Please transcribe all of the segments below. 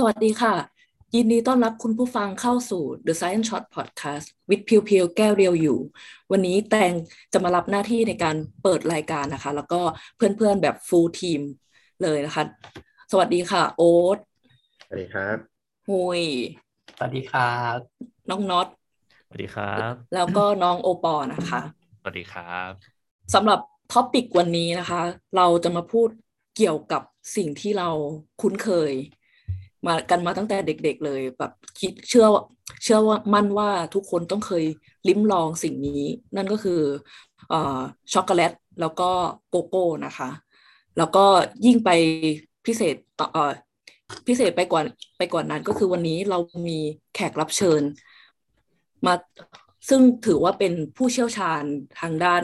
สวัสดีค่ะ ยินดีต้อนรับคุณผู้ฟังเข้าสู่ The Science Shot Podcast with เพียวเพียวแก้วเรียวอยู่ วันนี้แตงจะมารับหน้าที่ในการเปิดรายการนะคะ แล้วก็เพื่อนๆแบบ full team เลยนะคะ สวัสดีค่ะ โอ๊ตสวัสดีครับฮุยสวัสดีครับน้องน็อตสวัสดีครับ แล้วก็น้องโอปอนะคะ สวัสดีครับสำหรับ topic วันนี้นะคะ เราจะมาพูดเกี่ยวกับสิ่งที่เราคุ้นเคย มากันมาตั้งแต่เด็ก ๆ เลยแบบคิดเชื่อเชื่อว่ามั่นว่าทุกคนต้องเคยลิ้มลองสิ่งนี้ นั่นก็คืออช็อกโกแลตแล้วก็โกโก้นะคะ แล้วก็ยิ่งไปพิเศษต่ออพิเศษไปกว่าไปกว่านั้นก็คือวันนี้เรามีแขกรับเชิญ มาซึ่งถือว่าเป็นผู้เชี่ยวชาญทางด้าน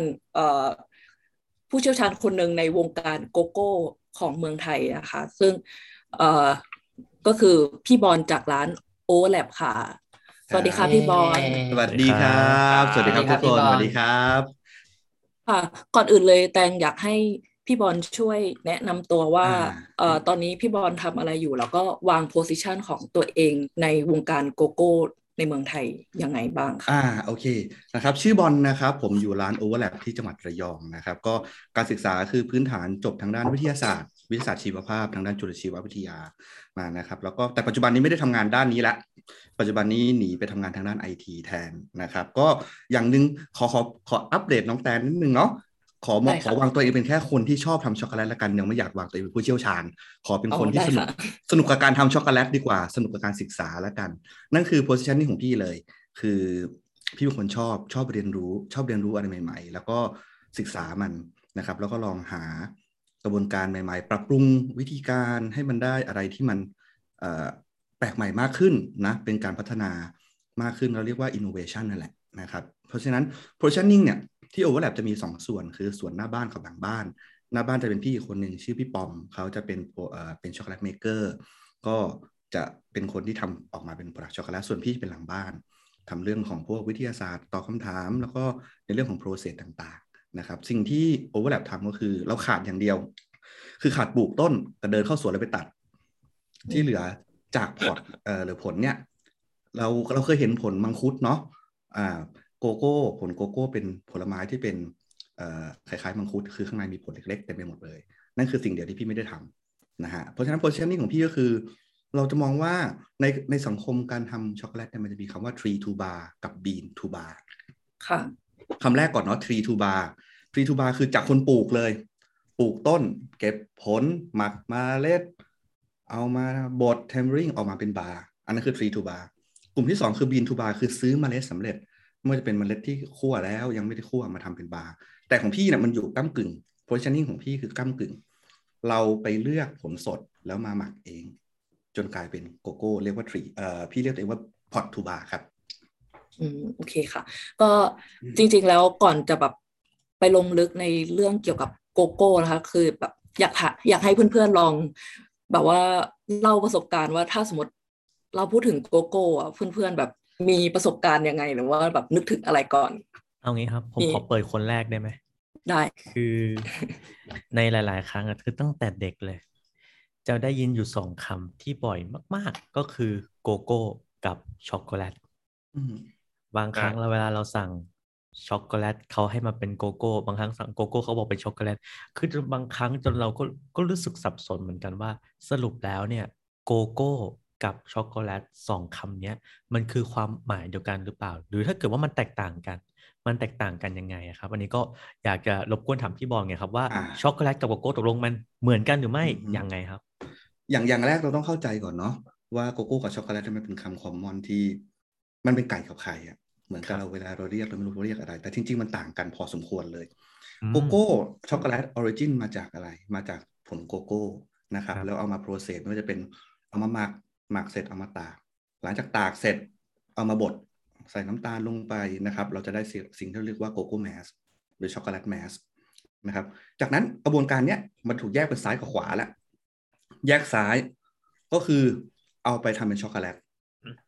ผู้เชี่ยวชาญคนหนึ่งในวงการโกโก้ของเมืองไทยนะคะ ซึ่ง ก็คือพี่บอลจากร้านโอแลบค่ะ สวัสดีค่ะพี่บอลสวัสดีครับ สวัสดีครับทุกคนสวัสดีครับค่ะก่อนอื่นเลยแตงอยากให้พี่บอลช่วยแนะนำตัวว่าอ่าเอ่อตอนนี้พี่บอลทำอะไรอยู่ แล้วก็วางโพสิชันของตัวเองในวงการโกโก้ในเมืองไทยยังไงบ้างคะอ่าโอเคนะครับชื่อบอลนะครับผมอยู่ร้าน Overlap ที่จังหวัดระยองนะครับ ก็การศึกษาคือพื้นฐานจบทางด้านวิทยาศาสตร์ วิทยาศาสตร์ชีวภาพทางด้านจุลชีววิทยามานะครับ แล้วก็แต่ปัจจุบันนี้ไม่ได้ทำงานด้านนี้ละ ปัจจุบันนี้หนีไปทำงานทางด้านไอทีแทนนะครับ ก็อย่างหนึ่งขอขอขออัปเดตน้องแตนนิดนึงเนาะขอมได้ขค่ะอวางตัวเองเป็นแค่คนที่ชอบทำช็อกโกแลตละกันยังไม่อยากวางตัวเองเป็นผู้เชี่ยวชาญ ขอเป็นคนที่ได้สนุกค่ะสนุกกับการทำช็อกโกแลตดีกว่า สนุกกับการศึกษาแล้วกัน นั่นคือโพสิชันนี้ของพี่เลย คือพี่เป็นคนชอบชอบเรียนรู้ ชอบเรียนรู้อะไรใหม่ ๆ แล้วก็ศึกษามันนะครับ แล้วก็ลองหา กระบวนการใหม่ ๆ ปรับปรุงวิธีการให้มันได้อะไรที่มันแปลกใหม่มากขึ้นนะเป็นการพัฒนามากขึ้นเราเรียกว่า innovation นั่นแหละนะครับเพราะฉะนั้น positioning เนี่ยที่ overlap จะมี 2 ส่วนคือส่วนหน้าบ้านกับหลังบ้าน หน้าบ้านจะเป็นพี่คนหนึ่งชื่อพี่ปอม เขาจะเป็นเป็นช็อกโกแลต maker ก็จะเป็นคนที่ทำออกมาเป็น product ช็อกโกแลตส่วนพี่เป็นหลังบ้านทำเรื่องของพวกวิทยาศาสตร์ตอบคำถาม แล้วก็ในเรื่องของ process ต่างๆ นะครับสิ่งที่ overlap ทำก็คือ เราขาดอย่างเดียว คือขาดปลูกต้นแต่เดินเข้าสวนแล้วไปตัด ที่เหลือจาก pod เอ่อหรือผลเนี่ย เราเราเคยเห็นผลมังคุดเนาะอ่าโกโก้ผลโกโก้ เป็นผลไม้ที่เป็นเอ่อคล้ายๆมังคุดคือข้างในมีผลเล็กๆเต็มไปหมดเลย นั่นคือสิ่งเดียวที่พี่ไม่ได้ทำนะฮะเพราะฉะนั้น positioning ของพี่ก็คือ เราจะมองว่าในในสังคมการทำช็อกโกแลตเนี่ยมันจะมีคำว่า tree to bar กับ bean to bar ค่ะ คำแรกก่อนเนาะ tree to bar tree to bar คือจากคนปลูกเลย ปลูกต้น เก็บผล หมักเมาเล็ด เอามาบด tempering ออกมาเป็นบาร์ อันนั้นคือ tree to bar กลุ่มที่ 2 คือ bean to bar คือซื้อเมล็ดสำเร็จไม่ว่าจะเป็นเมล็ดที่คั่วแล้ว ยังไม่ได้คั่วมาทำเป็นบาร์ แต่ของพี่เนี่ยมันอยู่ก้ากึ่ง positioning ของพี่คือก้ากึ่ง เราไปเลือกผลสดแล้วมาหมักเอง จนกลายเป็นโกโก้เรียกว่า tree เอ่อพี่เรียกตัวเองว่า pot to bar ครับ อืมโอเคค่ะ ก็จริง ๆ แล้วก่อนจะแบบไปลงลึกในเรื่องเกี่ยวกับโกโก้นะคะ คือแบบอยากหาอยากให้เพื่อนๆลอง แบบว่าเล่าประสบการณ์ว่าถ้าสมมติเราพูดถึงโกโก้อะเพื่อนๆแบบมีประสบการณ์ยังไงหรือว่าแบบนึกถึงอะไรก่อน เอางี้ครับ ผมนี่ขอเปิดคนแรกได้ไหมได้คือในหลาย ๆ ครั้งอะคือตั้งแต่เด็กเลย จะได้ยินอยู่สองคำที่บ่อยมาก ๆ ก็คือโกโก้กับช็อกโกแลตอืม บางครั้งเราเวลาเราสั่งช็อกโกแลตเขาให้มาเป็นโกโก้ บางครั้งสั่งโกโก้เขาบอกเป็นช็อกโกแลต คือจนบางครั้งจนเราก็ก็รู้สึกสับสนเหมือนกันว่า สรุปแล้วเนี่ยโกโก้กับช็อกโกแลตสองคำเนี้ยมันคือความหมายเดียวกันหรือเปล่า หรือถ้าเกิดว่ามันแตกต่างกัน มันแตกต่างกันยังไงอะครับ อันนี้ก็อยากจะรบกวนถามพี่บอลไงครับว่าอ่าช็อกโกแลตกับโกโก้ตกลงมันเหมือนกันหรือไม่อือฮึยังไงครับ อย่างอย่างแรกเราต้องเข้าใจก่อนเนาะว่าโกโก้กับช็อกโกแลตมันเป็นคำ common ที่ มันเป็นไก่กับไข่อะ เหมือนกับเราเวลาเราเรียกเราไม่รู้เราเรียกอะไร แต่จริง ๆ มันต่างกันพอสมควรเลยอืมโกโก้ช็อกโกแลต origin มาจากอะไร มาจากผลโกโก้นะครับครับ แล้วเอามา process ไม่ว่าจะเป็นเอามาหมักหมักเสร็จเอามาตาก หลังจากตากเสร็จเอามาบดใส่น้ำตาลลงไปนะครับ เราจะได้สิ่งสิ่งที่เรียกว่าโกโก้ mass หรือช็อกโกแลต mass นะครับ จากนั้นกระบวนการเนี้ยมันถูกแยกเป็นซ้ายกับขวาแล้ว แยกซ้ายก็คือเอาไปทำเป็นช็อกโกแลตอืม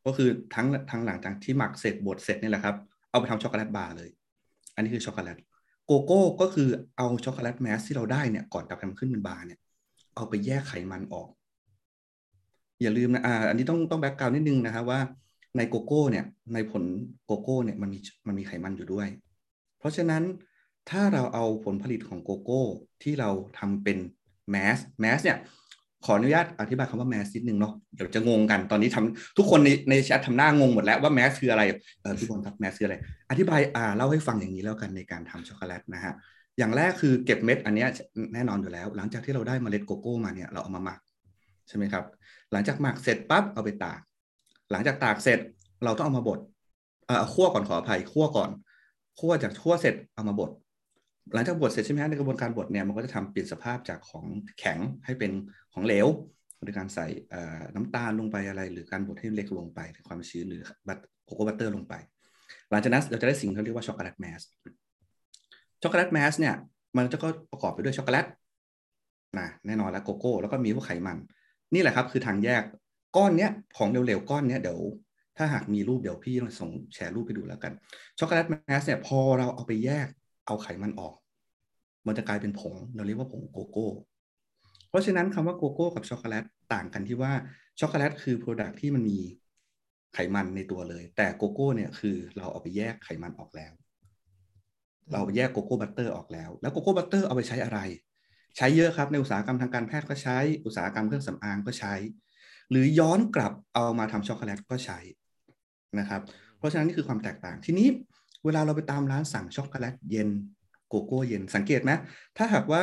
ก็คือทั้งทั้งหลังจากที่หมักเสร็จบดเสร็จนี่แหละครับ เอาไปทำช็อกโกแลตบาร์เลย อันนี้คือช็อกโกแลตโกโก้ก็คือเอาช็อกโกแลต mass ที่เราได้เนี่ยก่อนจะทำขึ้นเป็นบาร์เนี่ย เอาไปแยกไขมันออก อย่าลืมนะอ่าอันนี้ต้องต้อง background นิดนึงนะครับว่าในโกโก้เนี่ยในผลโกโก้เนี่ยมันมีมันมีไขมันอยู่ด้วย เพราะฉะนั้นถ้าเราเอาผลผลิตของโกโก้ที่เราทำเป็น mass mass เนี่ย ขออนุญาตอธิบายคำว่า mass นิดนึงเนาะเดี๋ยวจะงงกันตอนนี้ทำทุกคนในในแชททำหน้างงหมดแล้วว่า mass คืออะไรเออทุกคนครับแมสคืออะไร อธิบายอ่าเล่าให้ฟังอย่างนี้แล้วกันในการทำช็อกโกแลตนะฮะอย่างแรกคือเก็บเม็ดอันนี้แน่นอนอยู่แล้ว หลังจากที่เราได้เมล็ดโกโก้มาเนี่ยเราเอามาหมักใช่ไหมครับ หลังจากหมักเสร็จปั๊บเอาไปตาก หลังจากตากเสร็จเราต้องเอามาบดเอ่อคั่วก่อนขออภัยคั่วก่อนคั่วจากคั่วเสร็จเอามาบด หลังจากบดเสร็จใช่ไหมฮะในกระบวนการบดเนี่ยมันก็จะทำเปลี่ยนสภาพจากของแข็งให้เป็นของเหลวโดยการใส่น้ำตาลลงไปอะไร หรือการบดให้เล็กลงไปความชื้นหรือ but- โกโก้ butter ลงไป หลังจากนั้นเราจะได้สิ่งที่เรียกว่าช็อกโกแลต mass ช็อกโกแลต mass เนี่ยมันจะก็ประกอบไปด้วยช็อกโกแลตนะแน่นอนแล้วโกโก้แล้วก็มีพวกไขมัน นี่แหละครับคือทางแยกก้อนเนี้ยของเร็วๆก้อนเนี้ยเดี๋ยวถ้าหากมีรูปเดี๋ยวพี่ต้องส่งแชร์รูปไปดูแล้วกันช็อกโกแลต mass เนี่ยพอเราเอาไปแยก เอาไขมันออก มันจะกลายเป็นผง เราเรียกว่าผงโกโก้ เพราะฉะนั้นคำว่าโกโก้กับช็อกโกแลตต่างกันที่ว่าช็อกโกแลตคือ product ที่มันมีไขมันในตัวเลย แต่โกโก้เนี่ยคือเราเอาไปแยกไขมันออกแล้ว เราแยกโกโก้ butter ออกแล้ว แล้วโกโก้ butter เอาไปใช้อะไร ใช้เยอะครับในอุตสาหกรรมทางการแพทย์ก็ใช้ อุตสาหกรรมเครื่องสำอางก็ใช้ หรือย้อนกลับเอามาทำช็อกโกแลตก็ใช้นะครับ เพราะฉะนั้นนี่คือความแตกต่างทีนี้ เวลาเราไปตามร้านสั่งช็อกโกแลตเย็นโกโก้เย็นสังเกตไหมถ้าหากว่า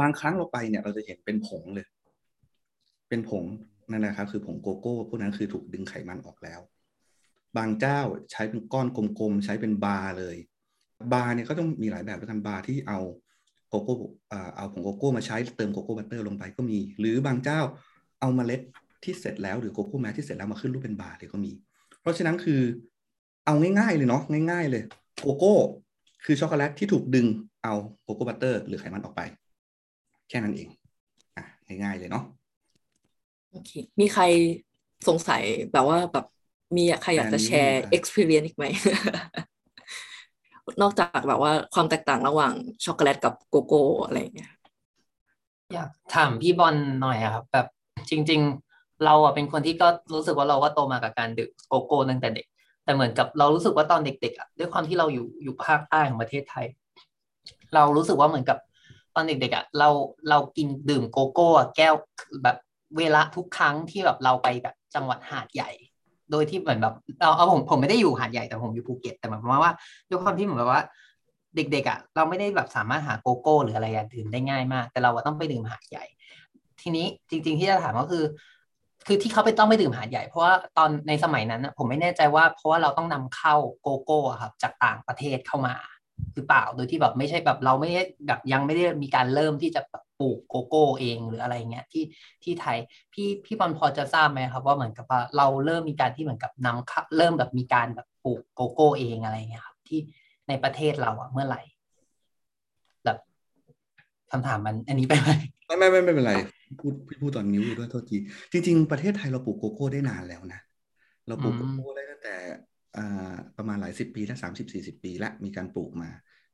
บางครั้งเราไปเนี่ย เราจะเห็นเป็นผงเลย เป็นผงนั่นนะครับ คือผงโกโก้พวกนั้นคือถูกดึงไขมันออกแล้ว บางเจ้าใช้เป็นก้อนกลมๆ ใช้เป็นบาร์เลย บาร์เนี่ยก็ต้องมีหลายแบบด้วยกันบาร์ที่เอาโกโก้เอาผงโกโก้มาใช้เติมโกโก้ butter ลงไปก็มี หรือบางเจ้าเอาเมล็ดที่เสร็จแล้วหรือโกโก้ mass ที่เสร็จแล้วมาขึ้นรูปเป็นบาร์เลยก็มี เพราะฉะนั้นคือ เอาง่ายๆเลยเนาะง่าย ๆ เลย โกโก้คือช็อกโกแลตที่ถูกดึงเอาโกโก้ butter หรือไขมันออกไป แค่นั้นเองอะง่ายๆเลยเนาะโอเคมีใครสงสัยแบบว่าแบบมีใครอยากจะแชร์ experience อีกไหม นอกจากแบบว่าความแตกต่างระหว่างช็อกโกแลตกับโกโก้อะไรเงี้ยอยากถามพี่บอลหน่อยครับ แบบจริง ๆ เราอะเป็นคนที่ก็รู้สึกว่าเราก็โตมากับการดื่มโกโก้ตั้งแต่เด็ก แต่เหมือนกับเรารู้สึกว่าตอนเด็กๆอะด้วยความที่เราอยู่อยู่ภาคใต้ของประเทศไทย เรารู้สึกว่าเหมือนกับตอนเด็กๆอะเราเรากินดื่มโกโก้แก้วแบบเวลาทุกครั้งที่แบบเราไปแบบจังหวัดหาดใหญ่ โดยที่เหมือนแบบเราเอาผมผมไม่ได้อยู่หาดใหญ่แต่ผมอยู่ภูเก็ตแต่หมายความว่าด้วยความที่เหมือนแบบว่าเด็กๆอะเราไม่ได้แบบสามารถหาโกโก้ หรืออะไรดื่มได้ง่ายมาก แต่เราต้องไปดื่มหาดใหญ่ ทีนี้จริง ๆที่จะถามก็คือ คือที่เขาไปต้องไปดื่มหาดใหญ่เพราะว่าตอนในสมัยนั้นผมไม่แน่ใจว่า เพราะว่าเราต้องนำเข้าโกโก้ครับ จากต่างประเทศเข้ามาหรือเปล่าโดยที่แบบไม่ใช่แบบเราไม่ได้แบบยังไม่ได้มีการเริ่มที่จะปลูกโกโก้เองหรืออะไรเงี้ยที่ที่ไทยพี่พี่บอลพอจะทราบไหมครับ ว่าเหมือนกับว่าเราเริ่มมีการที่เหมือนกับนำเริ่มแบบมีการแบบปลูกโกโก้เองอะไรเงี้ยครับที่ในประเทศเราอะเมื่อไหร่ คำถามมันอันนี้ไปไหมไม่ไม่ไม่ไม่เป็นไรพูดพี่พูดตอนนิ้วอยู่ด้วยโทษทีจริง ๆ ประเทศไทยเราปลูกโกโก้ได้นานแล้วนะเราปลูกโกโก้ได้ตั้งแต่ประมาณหลายสิบปีแล้วสามสิบสี่สิบปีแล้วมีการปลูกมา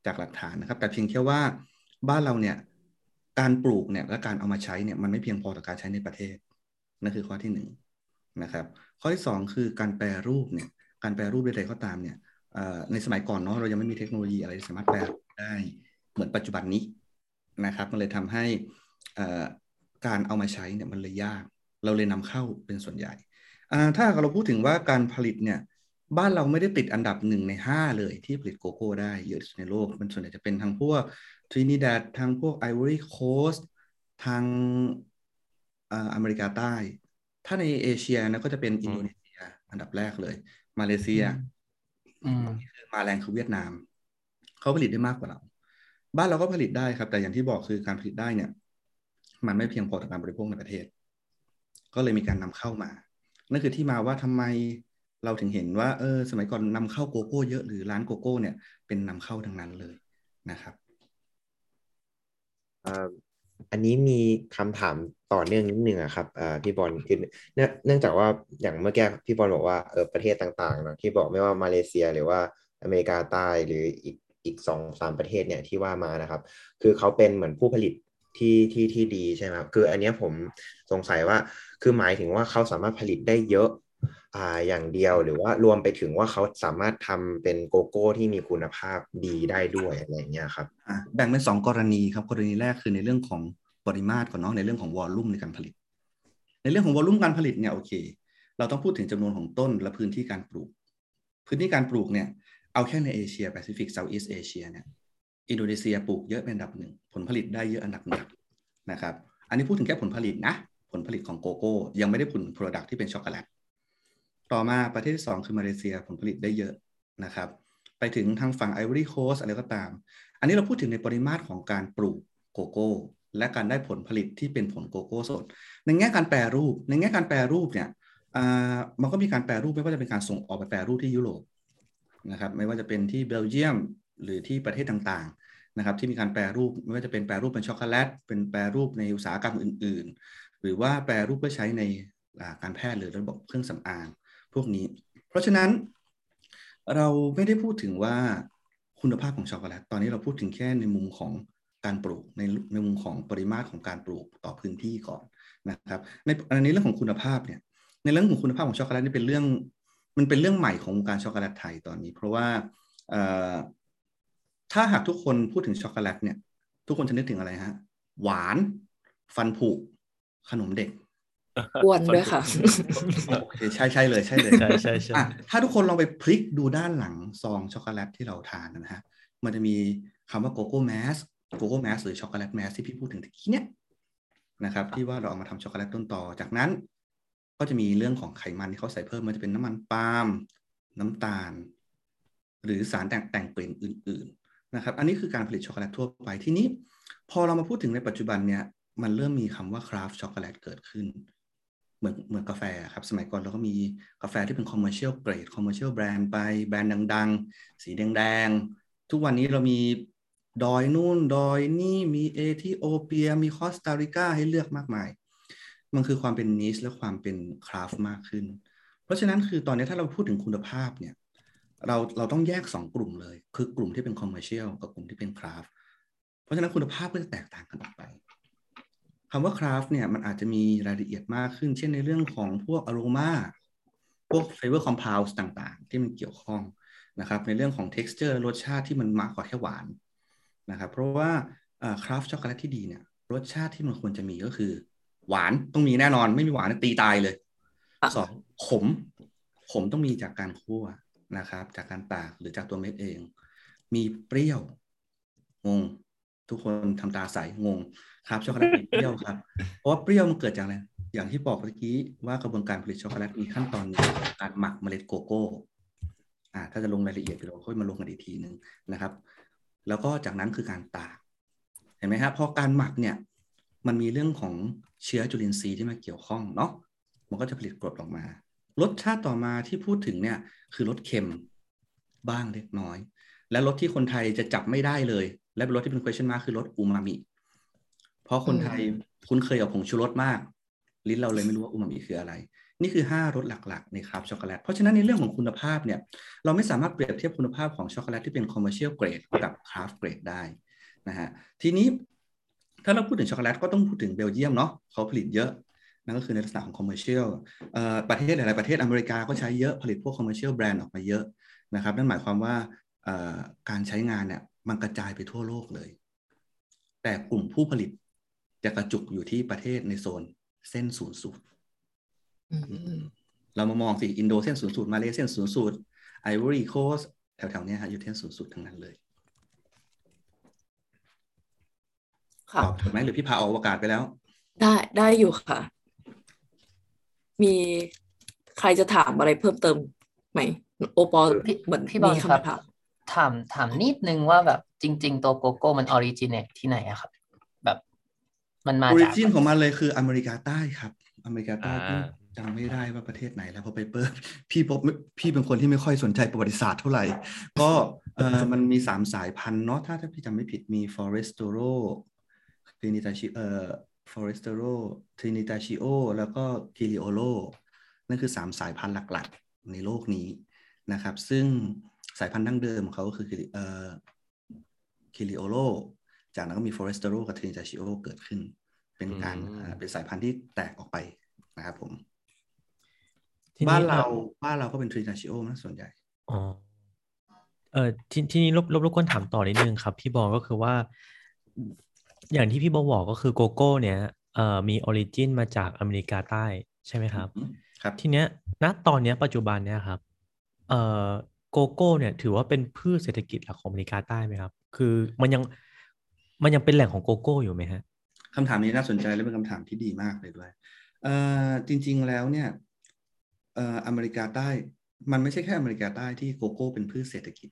จากหลักฐานนะครับ แต่เพียงแค่ว่าบ้านเราเนี่ยการปลูกเนี่ยและการเอามาใช้เนี่ยมันไม่เพียงพอต่อการใช้ในประเทศนั่นคือข้อที่หนึ่งนะครับ ข้อที่สองคือการแปรรูปเนี่ยการแปรรูปใดๆก็ตามเนี่ยในสมัยก่อนเนาะเรายังไม่มีเทคโนโลยีอะไรสามารถแปรได้เหมือนปัจจุบันนี้ นะครับ มันเลยทำให้การเอามาใช้เนี่ยมันเลยยาก เราเลยนำเข้าเป็นส่วนใหญ่ ถ้าเราพูดถึงว่าการผลิตเนี่ยบ้านเราไม่ได้ติดอันดับหนึ่งในห้าเลยที่ผลิตโกโก้ได้เยอะที่สุดในโลก มันส่วนใหญ่จะเป็นทางพวกทรินิดาดทางพวกไอวอรี่โคสทางอเมริกาใต้ ถ้าในเอเชียนะก็จะเป็นอินโดนีเซีย อันดับแรกเลย มาเลเซียมาแรงคือเวียดนาม เขาผลิตได้มากกว่าเรา บ้านเราก็ผลิตได้ครับ แต่อย่างที่บอกคือการผลิตได้เนี่ย มันไม่เพียงพอต่อการบริโภคในประเทศ ก็เลยมีการนำเข้ามา นั่นคือที่มาว่าทำไมเราถึงเห็นว่าเออสมัยก่อนนำเข้าโกโก้เยอะหรือร้านโกโก้เนี่ยเป็นนำเข้าทั้งนั้นเลยนะครับอันนี้มีคำถามต่อเนื่องนิดนึงอะครับพี่บอลคือเนื่องจากว่าอย่างเมื่อกี้พี่บอลบอกว่าเออประเทศต่างๆนะที่บอกไม่ว่ามาเลเซียหรือว่าอเมริกาใต้หรืออีก อีกสองสามประเทศเนี่ยที่ว่ามานะครับ คือเขาเป็นเหมือนผู้ผลิตที่ที่ที่ดีใช่ไหมครับคืออันนี้ผมสงสัยว่าคือหมายถึงว่าเขาสามารถผลิตได้เยอะอ่าอย่างเดียวหรือว่ารวมไปถึงว่าเขาสามารถทำเป็นโกโก้ที่มีคุณภาพดีได้ด้วยอะไรเงี้ยครับแบ่งเป็นสองกรณีครับกรณีแรกคือในเรื่องของปริมาตรก่อนเนาะในเรื่องของ volume ในการผลิต ในเรื่องของ volume การผลิตเนี่ยโอเค เราต้องพูดถึงจำนวนของต้นและพื้นที่การปลูก พื้นที่การปลูกเนี่ย เอาแค่ในเอเชียแปซิฟิก Southeast Asia เนี่ยอินโดนีเซียปลูกเยอะเป็นอันดับหนึ่งผลผลิตได้เยอะอันดับหนึ่งนะครับ อันนี้พูดถึงแค่ผลผลิตนะ ผลผลิตของโกโก้ ยังไม่ได้ผล product ที่เป็นช็อกโกแลตต่อมาประเทศที่สองคือมาเลเซียผลผลิตได้เยอะนะครับ ไปถึงทางฝั่ง Ivory Coast อะไรก็ตาม อันนี้เราพูดถึงในปริมาตรของการปลูกโกโก้ และการได้ผลผลิตที่เป็นผลโกโก้สด ในแง่การแปรรูป ในแง่การแปรรูปเนี่ยมันก็มีการแปรรูปไม่ว่าจะเป็นการส่งออกไปแปรรูปที่ยุโรป นะครับไม่ว่าจะเป็นที่เบลเยียมหรือที่ประเทศต่างๆนะครับที่มีการแปรรูปไม่ว่าจะเป็นแปรรูปเป็นช็อกโกแลตเป็นแปรรูปในอุตสาหกรรมอื่น ๆ หรือว่าแปรรูปเพื่อใช้ในการแพทย์หรือระบบเครื่องสำอางพวกนี้ เพราะฉะนั้นเราไม่ได้พูดถึงว่าคุณภาพของช็อกโกแลตตอนนี้เราพูดถึงแค่ในมุมของการปลูกในในมุมของปริมาตรของการปลูกต่อพื้นที่ก่อนนะครับในในเรื่องของคุณภาพเนี่ยในเรื่องของคุณภาพของช็อกโกแลตนี่เป็นเรื่อง มันเป็นเรื่องใหม่ของวงการช็อกโกแลตไทยตอนนี้ เพราะว่าถ้าหากทุกคนพูดถึงช็อกโกแลตเนี่ย ทุกคนจะนึกถึงอะไรฮะ หวาน ฟันผุขนมเด็กอ้วนด้วยค่ะโอเคใช่ใช่เลยใช่เลยใช่ใช่ใช่อะถ้าทุกคนลองไปพลิกดูด้านหลังซองช็อกโกแลตที่เราทานนะฮะมันจะมีคำว่า cocoa mass cocoa mass หรือ chocolate mass ที่พี่พูดถึงตะกี้เนี่ยนะครับที่ว่าเราเอามาทำช็อกโกแลตต้นตอ จากนั้น ก็จะมีเรื่องของไขมันที่เขาใส่เพิ่มมันจะเป็นน้ำมันปาล์มน้ำตาล หรือสารแต่งแต่งเปลี่ยนอื่น ๆนะครับ อันนี้คือการผลิตช็อกโกแลตทั่วไปที่นี้ พอเรามาพูดถึงในปัจจุบันเนี่ยมันเริ่มมีคำว่า craft chocolate เกิดขึ้น เหมือนเหมือนกาแฟครับสมัยก่อนเราก็มีกาแฟที่เป็น commercial grade commercial brand ไปแบรนด์ดัง ๆ สีแดงๆทุกวันนี้เรามีดอยนู่นดอยนี่มีเอธิโอเปีย มีคอสตาริกาให้เลือกมากมาย มันคือความเป็น niche และความเป็นcraft มากขึ้น เพราะฉะนั้นคือตอนนี้ถ้าเราพูดถึงคุณภาพเนี่ยเราเราต้องแยก 2 กลุ่มเลย คือกลุ่มที่เป็น commercial กับกลุ่มที่เป็น craft เพราะฉะนั้นคุณภาพก็จะแตกต่างกันออกไปคำว่า craft เนี่ยมันอาจจะมีรายละเอียดมากขึ้น เช่นในเรื่องของพวกอโรมาพวก flavor complex ต่างๆ ที่มันเกี่ยวข้องนะครับ ในเรื่องของ texture รสชาติที่มันมากกว่าแค่หวานนะครับเพราะว่า craft chocolate ที่ดีเนี่ยรสชาติที่มันควรจะมีก็คือ หวานต้องมีแน่นอน ไม่มีหวานตีตายเลยสองขมขมต้องมีจากการคั่วนะครับ จากการตากหรือจากตัวเม็ดเอง มีเปรี้ยวงง ทุกคนทำตาใสงงครับช็อกโกแลตเปรี้ยวครับ เพราะว่าเปรี้ยวมันเกิดจากอะไรอย่างที่บอกเมื่อกี้ว่ากระบวนการผลิตช็อกโกแลตมีขั้นตอนการหมักเมล็ดโกโก้อ่าถ้าจะลงรายละเอียดเดี๋ยวเราค่อยมาลงกันอีกทีหนึ่งนะครับ แล้วก็จากนั้นคือการตาก เห็นไหมครับพอการหมักเนี่ย มันมีเรื่องของ เชื้อจุลินทรีย์ที่มาเกี่ยวข้องเนาะมันก็จะผลิตกรดออกมารสชาติต่อมาที่พูดถึงเนี่ยคือรสเค็มบ้างเล็กน้อย และรสที่คนไทยจะจับไม่ได้เลย และเป็นรสที่เป็น question mark คือรสอูมามิ เพราะคนไทยคุ้นเคยกับผงชูรสมาก ลิ้นเราเลยไม่รู้ว่าอูมามิคืออะไร นี่คือ 5รสหลักๆในคราฟช็อกโกแลตเพราะฉะนั้นในเรื่องของคุณภาพเนี่ย เราไม่สามารถเปรียบเทียบคุณภาพของช็อกโกแลตที่เป็น commercial grade กับ craft grade ได้นะฮะทีนี้ ถ้าเราพูดถึงช็อกโกแลตก็ต้องพูดถึงเบลเยียมเนาะเขาผลิตเยอะนั่นก็คือในลักษณะของ commercial ประเทศหลาย ๆ ประเทศอเมริกาก็ใช้เยอะผลิตพวก commercial brand ออกมาเยอะนะครับนั่นหมายความว่าการใช้งานเนี่ยมันกระจายไปทั่วโลกเลย แต่กลุ่มผู้ผลิตจะกระจุกอยู่ที่ประเทศในโซนเส้นศูนย์สูตรเรามามองสิอินโดเส้นศูนย์สูตรมาเลเส้นศูนย์สูตร Ivory Coast แถวๆนี้ฮะอยู่เส้นศูนย์สูตรทั้งนั้นเลย ค่ะ ตอบถูกไหมหรือพี่พาออกอากาศไปแล้ว ได้ได้อยู่ค่ะ มีใครจะถามอะไรเพิ่มเติมไหมโอปอลพี่เหมือนพี่บอลมีครับคำถามถามถามนิดนึงว่าแบบจริง ๆ ตัวโกโก้มัน originate ที่ไหนอะครับ แบบมันมาออริจากจินของมันเลยคืออเมริกาใต้ครับ อเมริกาใต้อ่าพี่จำไม่ได้ว่าประเทศไหนแล้วเพอไปเปิดพี่พบพี่เป็นคนที่ไม่ค่อยสนใจประวัติศาสตร์เท่าไหร่ ก็เออมันมีสามสายพันธุ์เนาะถ้าถ้าพี่จำไม่ผิดมี forestero trinitacio เอ่อ forestero trinitacio แล้วก็ giliolo นั่นคือสามสายพันธุ์หลักๆ ในโลกนี้นะครับ ซึ่งสายพันธุ์ดั้งเดิมของเขาก็คือเอ่อCriollo จากนั้นก็มี Forastero กับ Trinitario เกิดขึ้น เป็นการอืมอ่าเป็นสายพันธุ์ที่แตกออกไปนะครับผมทีนี้บ้านเราอ่อบ้านเราก็เป็น Trinitario นะส่วนใหญ่อ๋อเออทีทีนี้รบรบรบกวนถามต่อนิดนึงครับ พี่บอลก็คือว่า อย่างที่พี่บอลบอกก็คือโกโก้เนี่ยเอ่อมี origin มาจากอเมริกาใต้ใช่ไหมครับอืมครับทีเนี้ยณตอนเนี้ยปัจจุบันเนี่ยครับเอ่อโกโก้เนี่ยถือว่าเป็นพืชเศรษฐกิจหลักของอเมริกาใต้ไหมครับ คือมันยังมันยังเป็นแหล่งของโกโก้อยู่ไหมฮะคำถามนี้น่าสนใจและเป็นคำถามที่ดีมากเลยด้วยเอ่อจริง ๆแล้วเนี่ยเอ่ออเมริกาใต้มันไม่ใช่แค่อเมริกาใต้ที่โกโก้เป็นพืชเศรษฐกิจ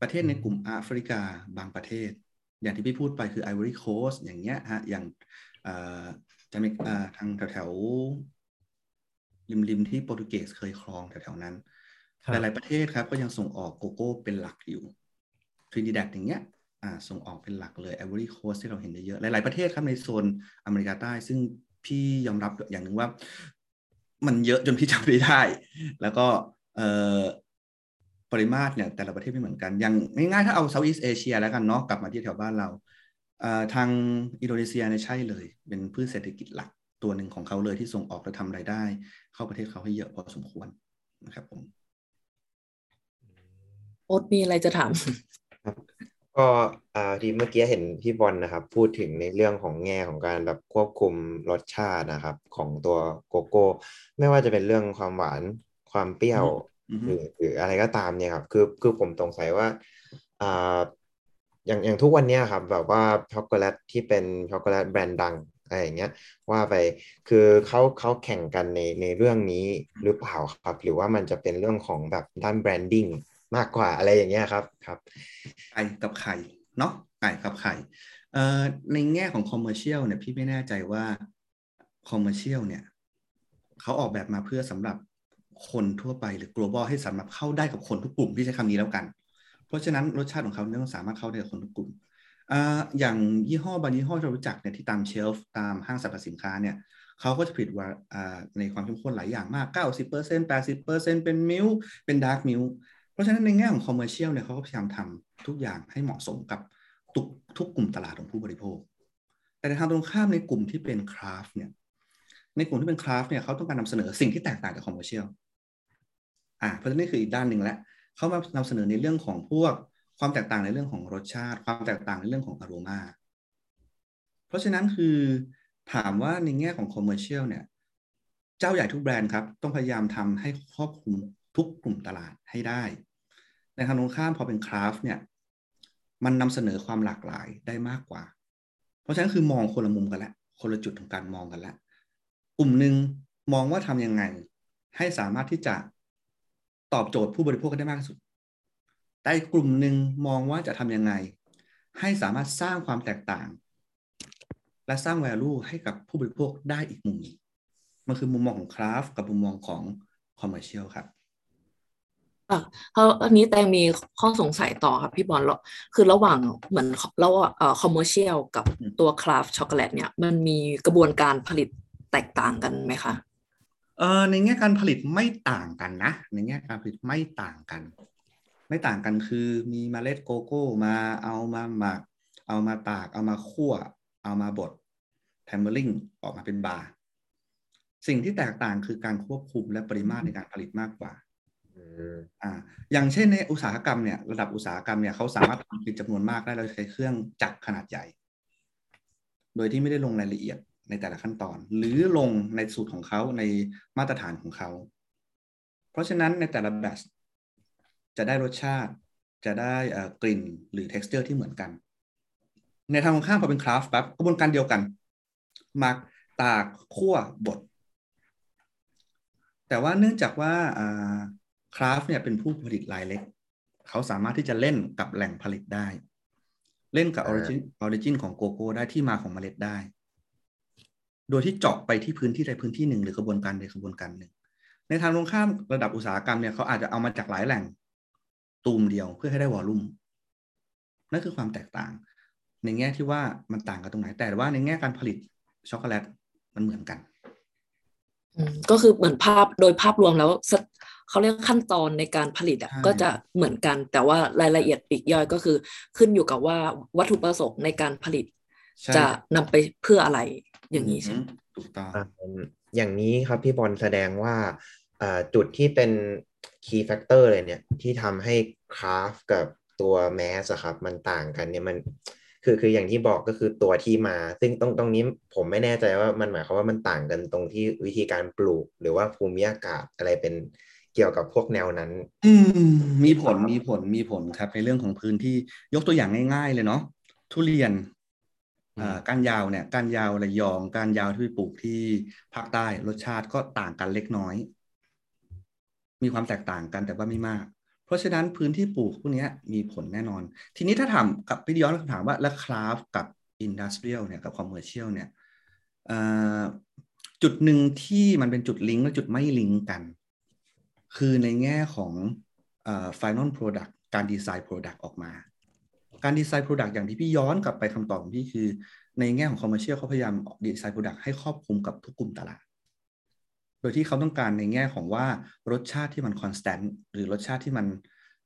ประเทศในกลุ่มแอฟริกาบางประเทศ อย่างที่พี่พูดไปคือ Ivory Coast อย่างเงี้ยฮะอย่างเอ่อจะมีอ่าทางแถวๆริมๆที่โปรตุเกสเคยครองแถวๆนั้นครับหลายๆประเทศครับก็ยังส่งออกโกโก้เป็นหลักอยู่ทรินิดัดอย่างเงี้ยอ่าส่งออกเป็นหลักเลย Ivory Coast ที่เราเห็นได้เยอะหลายๆประเทศครับในโซนอเมริกาใต้ ซึ่งพี่ยอมรับอย่างหนึ่งว่า มันเยอะจนพี่จำไม่ได้ แล้วก็เอ่อ ปริมาตรเนี่ยแต่ละประเทศไม่เหมือนกัน อย่างง่ายๆถ้าเอา Southeast Asia แล้วกันเนาะกลับมาที่แถวบ้านเราเอ่อทางอินโดนีเซียเนี่ยใช่เลย เป็นพืชเศรษฐกิจหลักตัวหนึ่งของเขาเลยที่ส่งออกและทำรายได้ เข้าประเทศเขาให้เยอะพอสมควรนะครับผมโอ๊ตมีอะไรจะถามก็อ่าที่เมื่อกี้เห็นพี่บอลนะครับ พูดถึงในเรื่องของแง่ของการแบบควบคุมรสชาตินะครับ ของตัวโกโก้ ไม่ว่าจะเป็นเรื่องความหวานความเปรี้ยวอือฮึ หรือหรืออะไรก็ตามเนี่ยครับคือคือผมสงสัยว่าอ่าอย่างอย่างทุกวันเนี้ยครับแบบว่าช็อกโกแลตที่เป็นช็อกโกแลตแบรนด์ดังอะไรอย่างเงี้ยว่าไปคือเขาเขาแข่งกันในในเรื่องนี้หรือเปล่าครับ หรือว่ามันจะเป็นเรื่องของแบบด้าน branding มากกว่าอะไรอย่างเงี้ยครับครับไก่กับไข่เนาะไก่กับไข่เอ่อในแง่ของ commercial เนี่ยพี่ไม่แน่ใจว่า commercial เนี่ยเขาออกแบบมาเพื่อสำหรับ คนทั่วไปหรือ global ให้สามารถเข้าได้กับคนทุกกลุ่มที่ใช้คำนี้แล้วกัน เพราะฉะนั้นรสชาติของเขาเนี่ยต้องสามารถเข้าได้กับคนทุกกลุ่มอะอย่างยี่ห้อบางยี่ห้อที่เรารู้จักเนี่ยที่ตาม shelf ตามห้างสรรพสินค้าเนี่ยเขาก็จะผลิตว่าในความเข้มข้นหลายอย่างมาก 90% 80%เป็น milk เป็น dark milk เพราะฉะนั้นในแง่ของ commercial เนี่ยเขาก็พยายามทำทุกอย่างให้เหมาะสมกับทุกทุกกลุ่มตลาดของผู้บริโภค แต่ในทางตรงข้ามในกลุ่มที่เป็น craft เนี่ยในกลุ่มที่เป็น craft เนี่ยเขาต้องการนำเสนอสิ่งที่แตกต่างจาก commercial อ่าเพราะฉะนั้นนี่คืออีกด้านหนึ่งแล้วเขามานำเสนอในเรื่องของพวกความแตกต่างในเรื่องของรสชาติ ความแตกต่างในเรื่องของอารมา เพราะฉะนั้นคือถามว่าในแง่ของ commercial เนี่ย เจ้าใหญ่ทุกแบรนด์ครับ ต้องพยายามทำให้ครอบคลุมทุกกลุ่มตลาดให้ได้ ในทางตรงข้ามพอเป็น craft เนี่ย มันนำเสนอความหลากหลายได้มากกว่า เพราะฉะนั้นคือมองคนละมุมกันแล้วคนละจุดของการมองกันแล้วกลุ่มหนึ่งมองว่าทำยังไง ให้สามารถที่จะ ตอบโจทย์ผู้บริโภคได้มากที่สุด แต่อีกกลุ่มหนึ่งมองว่าจะทำยังไง ให้สามารถสร้างความแตกต่าง และสร้าง value ให้กับผู้บริโภคได้อีกมุมหนึ่งมันคือมุมมองของ craft กับมุมมองของ commercial ครับอะเพราะอันนี้แตงมีข้อสงสัยต่อครับพี่บอลแล้วคือระหว่างเหมือนระหว่างเอ่อ commercial กับอืมตัว craft ช็อกโกแลตเนี่ย มันมีกระบวนการผลิตแตกต่างกันไหมคะ เอ่อในแง่การผลิตไม่ต่างกันนะ ในแง่การผลิตไม่ต่างกัน ไม่ต่างกันคือมีเมล็ดโกโก้มาเอามาหมัก เอามาตาก เอามาคั่ว เอามาบด tempering ออกมาเป็นบาร์สิ่งที่แตกต่างคือการควบคุมและปริมาตรในการผลิตมากกว่าอืมอ่า อย่างเช่นในอุตสาหกรรมเนี่ยระดับอุตสาหกรรมเนี่ยเขาสามารถทำผลิตจำนวนมากได้เราใช้เครื่องจักรขนาดใหญ่ โดยที่ไม่ได้ลงรายละเอียด ในแต่ละขั้นตอน หรือลงในสูตรของเขาในมาตรฐานของเขา เพราะฉะนั้นในแต่ละแบตจะได้รสชาติ จะได้เอ่อกลิ่นหรือ texture ที่เหมือนกัน ในทางตรงข้ามพอเป็นคราฟต์ปั๊บกระบวนการเดียวกันหมักตากคั่วบดแต่ว่าเนื่องจากว่าคราฟเนี่ยเป็นผู้ผลิตรายเล็ก เขาสามารถที่จะเล่นกับแหล่งผลิตได้ เล่นกับ origin origin ของโกโก้ได้ที่มาของเมล็ดได้ โดยที่เจาะไปที่พื้นที่ใดพื้นที่หนึ่งหรือกระบวนการใดกระบวนการหนึ่ง ในทางตรงข้ามระดับอุตสาหกรรมเนี่ยเขาอาจจะเอามาจากหลายแหล่งตูมเดียวเพื่อให้ได้ volume นั่นคือความแตกต่าง ในแง่ที่ว่ามันต่างกันตรงไหนแต่ว่าในแง่การผลิตช็อกโกแลตมันเหมือนกันอืมก็คือเหมือนภาพโดยภาพรวมแล้วสเขาเรียกขั้นตอนในการผลิตอะใช่ก็จะเหมือนกัน แต่ว่ารายละเอียดปลีกย่อยก็คือ ขึ้นอยู่กับว่าวัตถุประสงค์ในการผลิตใช่จะนำไปเพื่ออะไร อย่างนี้ใช่ไหมถูกต้องอ่าอย่างนี้ครับพี่บอลแสดงว่าอ่าจุดที่เป็น key factor เลยเนี่ย ที่ทำให้ craft กับตัว mass อะครับ มันต่างกันเนี่ยมันคือคืออย่างที่บอกก็คือตัวที่มา ซึ่งตรงตรงนี้ผมไม่แน่ใจว่ามันหมายความว่ามันต่างกันตรงที่วิธีการปลูก หรือว่าภูมิอากาศอะไรเป็นเกี่ยวกับพวกแนวนั้น อืมมีผลมีผลมีผลครับในเรื่องของพื้นที่ยกตัวอย่างง่าย ๆ เลยเนาะทุเรียนอ่า ก้านยาวเนี่ยก้านยาวระยองก้านยาวที่ไปปลูกที่ภาคใต้รสชาติก็ต่างกันเล็กน้อย มีความแตกต่างกันแต่ว่าไม่มาก เพราะฉะนั้นพื้นที่ปลูกพวกเนี้ยมีผลแน่นอน ทีนี้ถ้าถามกลับไปย้อนคำถามว่าแล้ว craft กับ industrial เนี่ยกับ commercial เนี่ยเอ่อจุดหนึ่งที่มันเป็นจุดลิงก์และจุดไม่ลิงก์กัน คือในแง่ของเอ่อ final product การดีไซน์ product ออกมา การดีไซน์ product อย่างที่พี่ย้อนกลับไปคำตอบของพี่คือ ในแง่ของ commercial เขาพยายามดีไซน์ product ให้ครอบคลุมกับทุกกลุ่มตลาด โดยที่เขาต้องการในแง่ของว่ารสชาติที่มัน constant หรือรสชาติที่มัน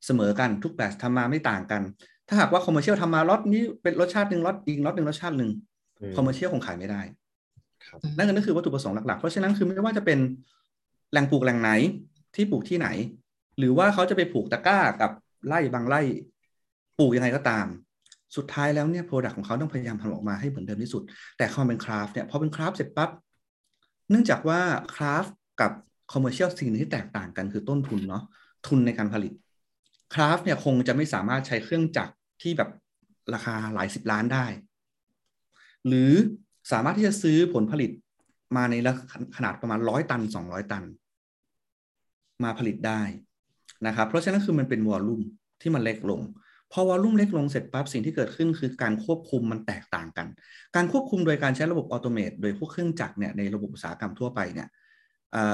เสมอกันทุกแบบทำมาไม่ต่างกัน ถ้าหากว่า commercial ทำมาล็อตนี้เป็นรสชาติหนึ่งล็อตอีกล็อตหนึ่งรสชาติหนึ่งอืม commercial คงขายไม่ได้ครับนั่นก็คือวัตถุประสงค์หลักๆ เพราะฉะนั้นคือไม่ว่าจะเป็นแหล่งปลูกแหล่งไหนที่ปลูกที่ไหน หรือว่าเขาจะไปปลูกตะกร้ากับไร่บางไร่ ปลูกยังไงก็ตาม สุดท้ายแล้วเนี่ย product ของเขาต้องพยายามทำออกมาให้เหมือนเดิมที่สุด แต่ความเป็น craft เนี่ยพอเป็น craft เสร็จปั๊บเนื่องจากว่า craft กับ commercial สิ่งที่แตกต่างกันคือต้นทุนเนาะทุนในการผลิต craft เนี่ยคงจะไม่สามารถใช้เครื่องจักรที่แบบราคาหลายสิบล้านได้ หรือสามารถที่จะซื้อผลผลิตมาในลักษณะขนาดประมาณร้อยตันสองร้อยตัน มาผลิตได้นะครับ เพราะฉะนั้นคือมันเป็นวอลลุ่มที่มันเล็กลง พอวอลลุ่มเล็กลงเสร็จปั๊บสิ่งที่เกิดขึ้นคือการควบคุมมันแตกต่างกัน การควบคุมโดยการใช้ระบบออโตเมตโดยพวกเครื่องจักรเนี่ยในระบบอุตสาหกรรมทั่วไปเนี่ย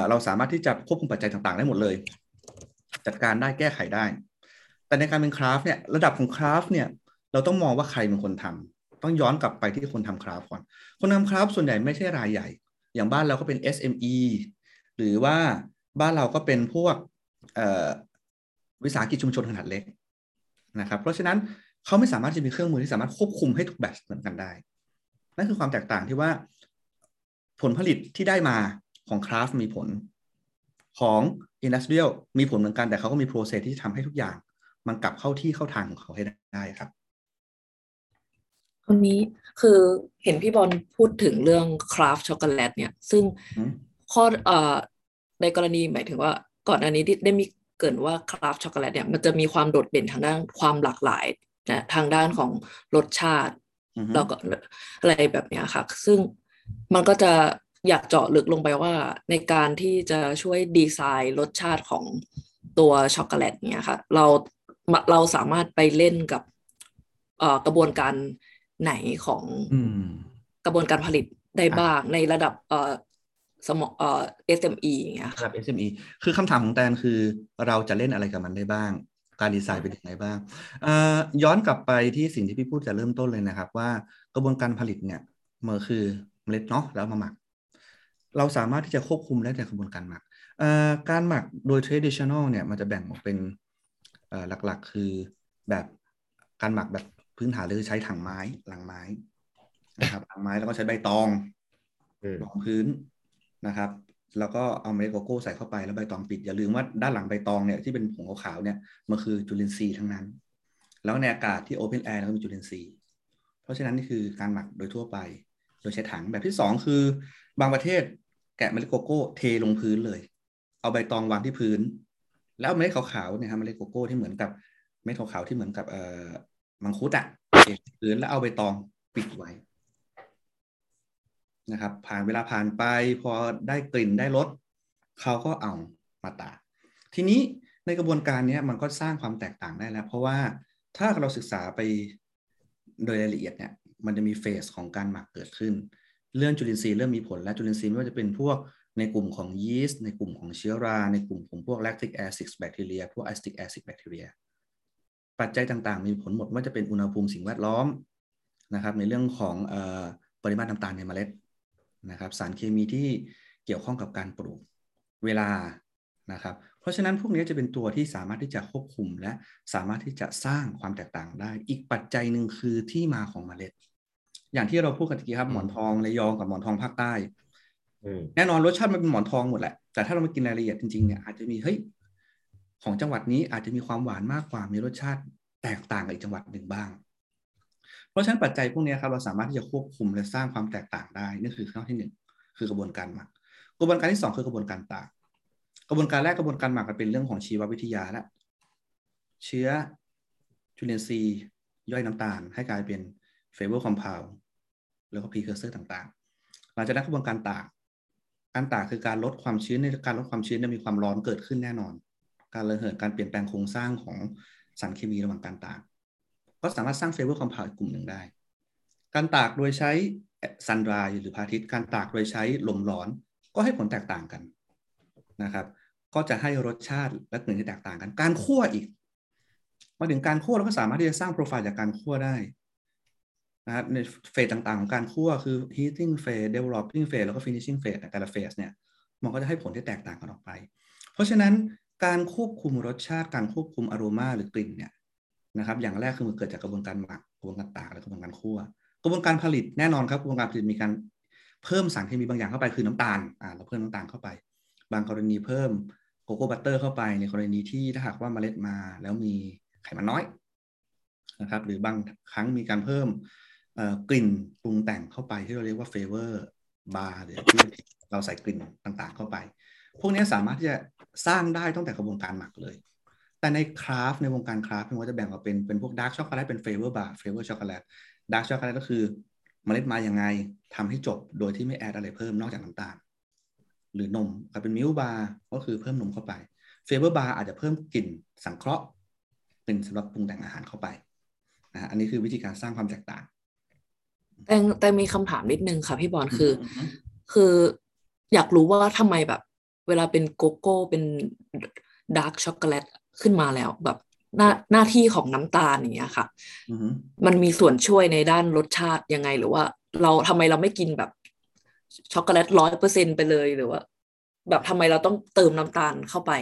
เราสามารถที่จะควบคุมปัจจัยต่างๆ ได้หมดเลย จัดการได้แก้ไขได้ แต่ในการเป็นคราฟเนี่ยระดับของคราฟเนี่ยเราต้องมองว่าใครเป็นคนทำต้องย้อนกลับไปที่คนทำคราฟก่อน คนทำคราฟส่วนใหญ่ไม่ใช่รายใหญ่ อย่างบ้านเราก็เป็น SME หรือว่าบ้านเราก็เป็นพวกวิสาหกิจชุมชนขนาดเล็ก นะครับเพราะฉะนั้นเขาไม่สามารถจะมีเครื่องมือที่สามารถควบคุมให้ทุกแบบเหมือนกันได้ นั่นคือความแตกต่างที่ว่า ผลผลิตที่ได้มาของ craft มีผล ของ industrial มีผลเหมือนกันแต่เขาก็มี process ที่จะทำให้ทุกอย่าง มันกลับเข้าที่เข้าทางของเขาให้ได้ครับวันนี้คือเห็นพี่บอลพูดถึงเรื่อง craft ช็อกโกแลตเนี่ย ซึ่งข้อในกรณีหมายถึงว่าก่อนอันนี้ได้มี เกริ่นว่า craft ช็อกโกแลตเนี่ยมันจะมีความโดดเด่นทางด้านความหลากหลายนะทางด้านของรสชาติอือฮึแล้วก็อะไรแบบเนี้ยค่ะ ซึ่งมันก็จะอยากเจาะลึกลงไปว่าในการที่จะช่วยดีไซน์รสชาติของตัวช็อกโกแลตเนี่ยค่ะ เราเราสามารถไปเล่นกับเอ่อกระบวนการไหนของอืมกระบวนการผลิตได้บ้างในระดับเอ่อ สมองเอ่อ SME อย่างเงี้ยระค่ะดับ SME คือคำถามของแตนคือเราจะเล่นอะไรกับมันได้บ้าง การดีไซน์เป็นยังไงบ้างเอ่อย้อนกลับไปที่สิ่งที่พี่พูดจะเริ่มต้นเลยนะครับ ว่ากระบวนการผลิตเนี่ยมันคือเมล็ดเนาะแล้วเอามาหมัก เราสามารถที่จะควบคุมได้ในกระบวนการหมักเอ่อการหมักโดย traditional เนี่ยมันจะแบ่งออกเป็นเอ่อหลักๆ คือแบบการหมักแบบพื้นฐานเลยใช้ถังไม้หลังไม้นะครับถังไม้แล้วก็ใช้ใบตองอืมรองพื้น นะครับ แล้วก็เอาเมล็ดโกโก้ใส่เข้าไปแล้วใบตองปิดอย่าลืมว่าด้านหลังใบตองเนี่ยที่เป็นผงขาวๆเนี่ยมันคือจุลินทรีย์ทั้งนั้น แล้วในอากาศที่ open air ก็มีจุลินทรีย์เพราะฉะนั้นนี่คือการหมักโดยทั่วไป โดยใช้ถังแบบที่สองคือบางประเทศแกะเมล็ดโกโก้เทลงพื้นเลย เอาใบตองวางที่พื้น แล้วเมล็ดขาวๆเนี่ยครับเมล็ดโกโก้ที่เหมือนกับเมล็ดขาวๆที่เหมือนกับเอ่อมังคุดอะเทพื้นแล้วเอาใบตองปิดไว้ นะครับ ผ่านเวลาผ่านไปพอได้กลิ่นได้รสเขาก็เอามาตากทีนี้ในกระบวนการนี้มันก็สร้างความแตกต่างได้แล้ว เพราะว่าถ้าเราศึกษาไปโดยรายละเอียดเนี่ยมันจะมีเฟสของการหมักเกิดขึ้น เรื่องจุลินทรีย์เริ่มมีผลและจุลินทรีย์ไม่ว่าจะเป็นพวกในกลุ่มของยีสต์ในกลุ่มของเชื้อรา ในกลุ่มของพวก lactic acid แบคทีเรียพวก acetic acid แบคทีเรียปัจจัยต่างๆ มีผลหมดว่าจะเป็นอุณหภูมิสิ่งแวดล้อมนะครับในเรื่องของออปริมาตรน้ำตาลในเมล็ด นะครับ สารเคมีที่เกี่ยวข้องกับการปลูกเวลานะครับ เพราะฉะนั้นพวกนี้จะเป็นตัวที่สามารถที่จะควบคุมและสามารถที่จะสร้างความแตกต่างได้ อีกปัจจัยหนึ่งคือที่มาของเมล็ด อย่างที่เราพูดกันตะกี้ครับหมอนทองระยองกับหมอนทองภาคใต้อืมแน่นอนรสชาติมันเป็นหมอนทองหมดแหละ แต่ถ้าเรามากินรายละเอียดจริงๆเนี่ยอาจจะมีเฮ้ยของจังหวัดนี้อาจจะมีความหวานมากกว่ามีรสชาติแตกต่างกับอีกจังหวัดหนึ่งบ้างเพ ราะฉะนั้นปัจจัยพวกนี้ครับเราสามารถที่จะควบคุมและสร้างความแตกต่างได้นี่คือข้อที่หนึ่งคือกระบวนการหมัก กระบวนการที่สองคือกระบวนการตากกระบวนการแรกกระบวนการหมักเป็นเรื่องของชีววิทยาและเชื้อจุลินทรีย์ย่อยน้ำตาล ให้กลายเป็น flavor compound แล้วก็ precursor ต่างๆ หลังจากนั้นกระบวนการตาก การตากคือการลดความชื้นในการลดความชื้นเนี่ยมีความร้อนเกิดขึ้นแน่นอน การระเหยการเปลี่ยนแปลงโครงสร้างของสารเคมีระหว่างการตาก ก็สามารถสร้าง flavor compound กลุ่มหนึ่งได้ การตากโดยใช้ sun dry หรือพระอาทิตย์การตากโดยใช้ลมร้อน ก็ให้ผลแตกต่างกันนะครับ ก็จะให้รสชาติและกลิ่นที่แตกต่างกัน การคั่วอีก มาถึงการคั่วเราก็สามารถที่จะสร้างโปรไฟล์จากการคั่วได้นะครับใน phase ต่างๆ ของการคั่วคือ heating phase developing phase แล้วก็ finishing phase แต่ละ phase เนี่ยมันก็จะให้ผลที่แตกต่างกันออกไป เพราะฉะนั้นการควบคุมรสชาติการควบคุมอารมาหรือกลิ่นเนี่ย นะครับ อย่างแรกคือมันเกิดจากกระบวนการหมักกระบวนการตากและกระบวนการคั่วกระบวนการผลิตแน่นอนครับกระบวนการผลิตมีการเพิ่มสารเคมีบางอย่างเข้าไปคือน้ำตาลอ่าเราเพิ่มน้ำตาลเข้าไป บางกรณีเพิ่ม cocoa butter เข้าไปในกรณีที่ถ้าหากว่าเมล็ดมาแล้วมีไขมันน้อยนะครับ หรือบางครั้งมีการเพิ่มกลิ่นปรุงแต่งเข้าไปที่เราเรียกว่า flavor bar หรือที่เราใส่กลิ่นต่างๆเข้าไป พวกนี้สามารถที่จะสร้างได้ตั้งแต่กระบวนการหมักเลย แต่ใน craft ในวงการ craft มันก็จะแบ่งออกเป็นเป็นพวก dark ช็อกโกแลตเป็น flavor bar flavor ช็อกโกแลต dark ช็อกโกแลตก็คือเมล็ดมาอย่างไงทำให้จบโดยที่ไม่ add อะไรเพิ่มนอกจากน้ำตาล หรือนมกับเป็น milk bar ก็คือเพิ่มนมเข้าไป flavor bar อาจจะเพิ่มกลิ่นสังเคราะห์เป็นสำหรับปรุงแต่งอาหารเข้าไปนะอันนี้คือวิธีการสร้างความแตกต่าง แต่แต่มีคำถามนิดนึงค่ะพี่บอลคือ คืออยากรู้ว่าทำไมแบบ เวลาเป็นโกโก้เป็น dark ช็อกโกแลต ขึ้นมาแล้วแบบหน้าหน้าที่ของน้ำตาลอย่างเงี้ยค่ะมันมีส่วนช่วยในด้านรสชาติยังไง หรือว่า เราทำไมเราไม่กินแบบช็อกโกแลตร้อยเปอร์เซ็นต์ไปเลยหรือว่า แบบทำไมเราต้องเติมน้ำตาลเข้าไป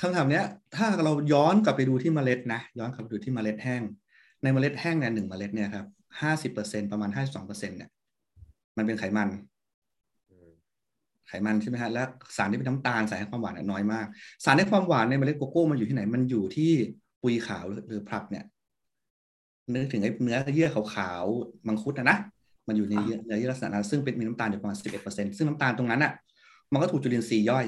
คำถามเนี้ย ถ้าเราย้อนกลับไปดูที่เมล็ดนะย้อนกลับไปดูที่เมล็ดแห้ง ในเมล็ดแห้งเนี่ยหนึ่งเมล็ดเนี่ยครับห้าสิบเปอร์เซ็นประมาณห้าสองเปอร์เซ็นเนี่ยมันเป็นไขมัน ไขมันใช่ไหมฮะและสารที่เป็นน้ำตาลสารให้ความหวานน้อยมาก สารให้ความหวานในเมล็ดโกโก้มันอยู่ที่ไหนมันอยู่ที่ปุยขาวหรือ pulp เนี่ยนึกถึงไอ้เนื้อเยื่อขาวๆมังคุดนะนะมันอยู่ในเนื้อเยื่อลักษณะนั้นซึ่งเป็นมีน้ำตาลอยู่ประมาณสิบเอ็ดเปอร์เซ็นซึ่งน้ำตาลตรงนั้นอะมันก็ถูกจุลินทรีย์ย่อย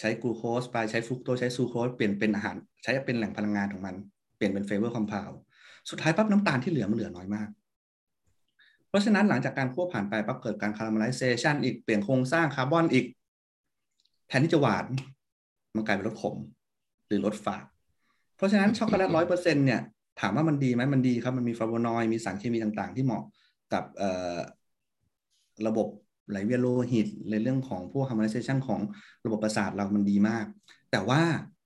ใช้กลูโคสไปใช้ฟรุกโตสใช้ซูโครสเปลี่ยนเป็นอาหาร ใช้เป็นแหล่งพลังงานของมัน เปลี่ยนเป็น flavor compound สุดท้ายปั๊บน้ำตาลที่เหลือมันเหลือน้อยมาก เพราะฉะนั้นหลังจากการคั่วผ่านไปปั๊บเกิดการ caramelization อีกเปลี่ยนโครงสร้างคาร์บอนอีก แทนที่จะหวาน มันกลายเป็นรสขม หรือรสฝาด เพราะฉะนั้นช็อกโกแลตร้อยเปอร์เซ็นเนี่ยถามว่ามันดีไหมมันดีครับ มันมีฟลาโวนอยด์มีสารเคมีต่างๆ ที่เหมาะกับระบบไหลเวียนโลหิตในเรื่องของพวก harmonization ของระบบประสาทเรามันดีมาก แต่ว่า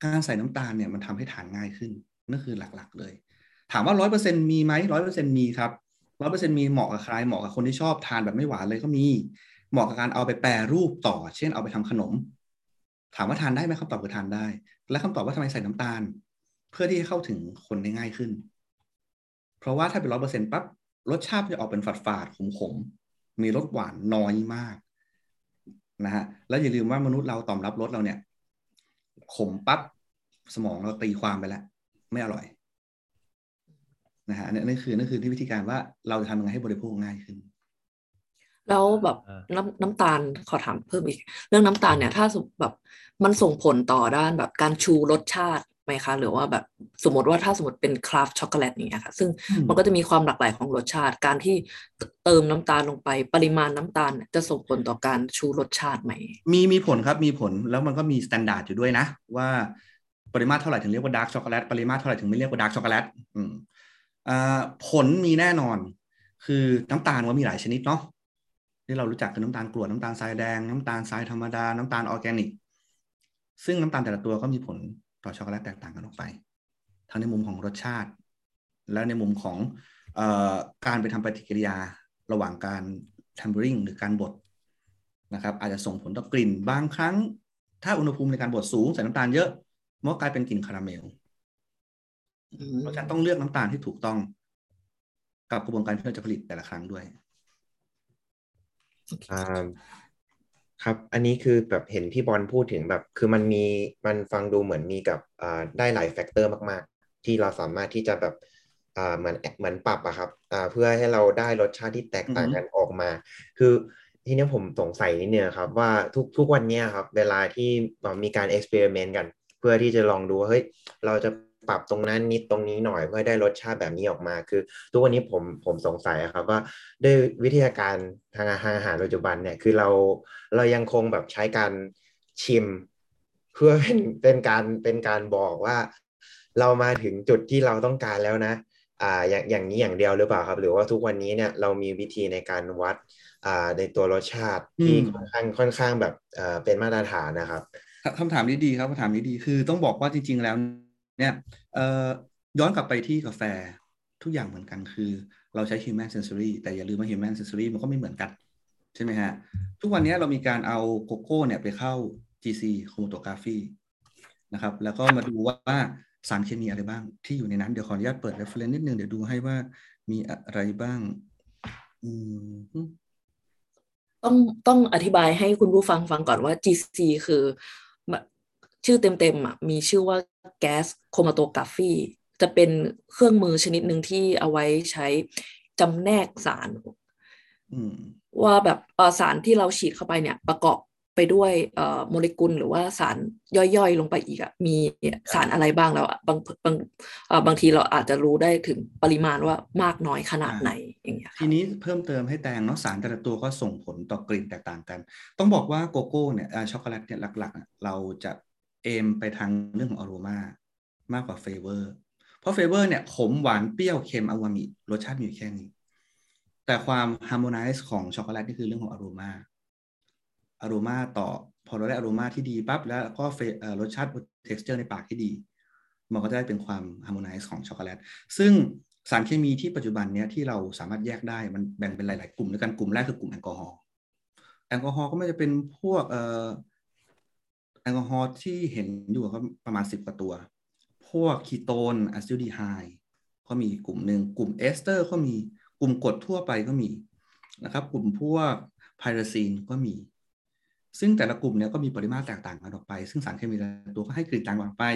การใส่น้ำตาลเนี่ยมันทำให้ทานง่ายขึ้นนั่นคือหลักๆเลย ถามว่าร้อยเปอร์เซ็นมีไหมร้อยเปอร์เซ็นมีครับ ร้อยเปอร์เซ็นต์มีเหมาะกับใครเหมาะกับคนที่ชอบทานแบบไม่หวานเลยก็มี เหมาะกับการเอาไปแปรรูปต่อ เช่นเอาไปทำขนม ถามว่าทานได้ไหมคำตอบคือทานได้ และคำตอบว่าทำไมใส่น้ำตาล เพื่อที่จะเข้าถึงคนได้ง่ายขึ้น เพราะว่าถ้าเป็นร้อยเปอร์เซ็นต์ปั๊บรสชาติจะออกเป็นฝาดฝาดขมขมมีรสหวานน้อยมากนะฮะแล้วอย่าลืมว่ามนุษย์เราตอบรับรสเราเนี่ยขมปั๊บสมองเราตีความไปแล้ว ไม่อร่อย นะฮะนี่คือนี่คือที่วิธีการว่าเราจะทำยังไงให้บริโภคง่ายขึ้น แล้วแบบน้ำน้ำตาลขอถามเพิ่มอีก เรื่องน้ำตาลเนี่ย ถ้าแบบมันส่งผลต่อด้านแบบการชูรสชาติไหมคะ หรือว่าแบบสมมติว่าถ้าสมมติเป็น craft ช็อกโกแลตอย่างเงี้ยค่ะซึ่งมันก็จะมีความหลากหลายของรสชาติ การที่เติมน้ำตาลลงไป ปริมาณน้ำตาลจะส่งผลต่อการชูรสชาติไหม มีมีผลครับมีผลแล้วมันก็มีมาตรฐานอยู่ด้วยนะ ว่าปริมาตรเท่าไหร่ถึงเรียกว่าดาร์กช็อกโกแลตปริมาตรเท่าไหร่ถึงไม่เรียกว่าดาร์กช็อกโกแลตอืมอ่า ผลมีแน่นอน คือน้ำตาลว่ามีหลายชนิดเนาะที่เรารู้จักคือน้ำตาลกรวดน้ำตาลทรายแดงน้ำตาลทรายธรรมดา น้ำตาลออร์แกนิก ซึ่งน้ำตาลแต่ละตัวก็มีผลต่อช็อกโกแลตแตกต่างกันออกไป ทั้งในมุมของรสชาติ และในมุมของออการไปทำปฏิกิริยาระหว่างการ tempering หรือการบดนะครับอาจจะส่งผลต่อกลิ่นบางครั้ง ถ้าอุณหภูมิในการบดสูงใส่น้ำตาลเยอะมันก็กลายเป็นกลิ่นคาราเมล เพราะฉะนั้นต้องเลือกน้ำตาลที่ถูกต้อง กับกระบวนการที่เราจะผลิตแต่ละครั้งด้วยอ่าครับ อันนี้คือแบบเห็นพี่บอลพูดถึงแบบ คือมันมีมันฟังดูเหมือนมีกับอ่าได้หลาย factor มากๆ ที่เราสามารถที่จะแบบอ่าเหมือนเหมือนปรับอะครับอ่าเพื่อให้เราได้รสชาติที่แตกต่างกันออกมา คือทีเนี้ยผมสงสัยนิดนึงครับ ว่าทุกทุกวันเนี้ยครับ เวลาที่เรามีการ experiment กัน เพื่อที่จะลองดูว่าเฮ้ยเราจะ ปรับตรงนั้นนิดตรงนี้หน่อยเพื่อให้ได้รสชาติแบบนี้ออกมา คือ ทุกวันนี้ผมผมสงสัยครับว่าด้วยวิทยาการทางอาหารอาหารปัจจุบันเนี่ยคือเราเรายังคงแบบใช้การชิม เพื่อเป็นเป็นการเป็นการบอกว่า เรามาถึงจุดที่เราต้องการแล้วนะอ่าอย่างอย่างนี้อย่างเดียวหรือเปล่าครับ หรือว่าทุกวันนี้เนี่ยเรามีวิธีในการวัดอ่าในตัวรสชาติที่อืมค่อนข้างค่อนข้างแบบเอ่อเป็นมาตรฐานนะครับครับคำถามนี้ดีครับคำถามนี้ดีคือต้องบอกว่าจริง ๆ แล้ว เนี่ยย้อนกลับไปที่กาแฟทุกอย่างเหมือนกันคือเราใช้ human sensory แต่อย่าลืมว่า human sensory มันก็ไม่เหมือนกัน ใช่ไหมฮะ ทุกวันนี้เรามีการเอาโกโก้เนี่ยไปเข้า GC chromatography นะครับ แล้วก็มาดูว่าสารเคมีอะไรบ้างที่อยู่ในนั้น เดี๋ยวขออนุญาตเปิด reference นิดนึง เดี๋ยวดูให้ว่ามีอะไรบ้าง ต้องต้องอธิบายให้คุณผู้ฟังฟังก่อนว่า GC คือ ชื่อเต็มๆอะมีชื่อว่าแก๊สโครมาโตกราฟีจะเป็นเครื่องมือชนิดหนึ่งที่เอาไว้ใช้จำแนกสารอืมว่าแบบเอ่อสารที่เราฉีดเข้าไปเนี่ย ประกอบไปด้วยเอ่อโมเลกุลหรือว่าสารย่อยๆลงไปอีกอะมีสารอะไรบ้างแล้วอะบางบางเอ่อบางทีเราอาจจะรู้ได้ถึงปริมาณว่ามากน้อยขนาดไหนอย่างเงี้ยทีนี้เพิ่มเติมให้แตงเนาะสารแต่ละตัวก็ส่งผลต่อกลิ่นแตกต่างกัน ต้องบอกว่าโกโก้เนี่ยอ่าช็อกโกแลตเนี่ยหลักๆอะเราจะ aim ไปทางเรื่องของอโรมามากกว่า flavor เพราะ flavor เนี่ยขมหวานเปรี้ยวเค็มอูมามิรสชาติมีอยู่แค่นี้ แต่ความ harmonize ของช็อกโกแลตนี่คือเรื่องของ aroma aroma ต่อพอเราได้อโรมาที่ดีปั๊บแล้วก็เฟเอ่อรสชาติ texture ในปากที่ดี มันก็จะได้เป็นความ harmonize ของช็อกโกแลตซึ่งสารเคมีที่ปัจจุบันเนี้ยที่เราสามารถแยกได้มันแบ่งเป็นหลาย ๆ กลุ่มด้วยกันกลุ่มแรกคือกลุ่มแอลกอฮอล์แอลกอฮอล์ก็ไม่จะเป็นพวกเอ่อ แอลกอฮอล์ที่เห็นอยู่ก็ประมาณสิบกว่าตัว พวกคีโตนอัลดีไฮด์ก็มีกลุ่มหนึ่งกลุ่มเอสเตอร์ก็มีกลุ่มกรดทั่วไปก็มีนะครับกลุ่มพวก pyrazine ก็มี ซึ่งแต่ละกลุ่มเนี่ยก็มีปริมาตรแตกต่างกันออกไป ซึ่งสารเคมีแต่ละตัวก็ให้กลิ่นต่างกันออกไป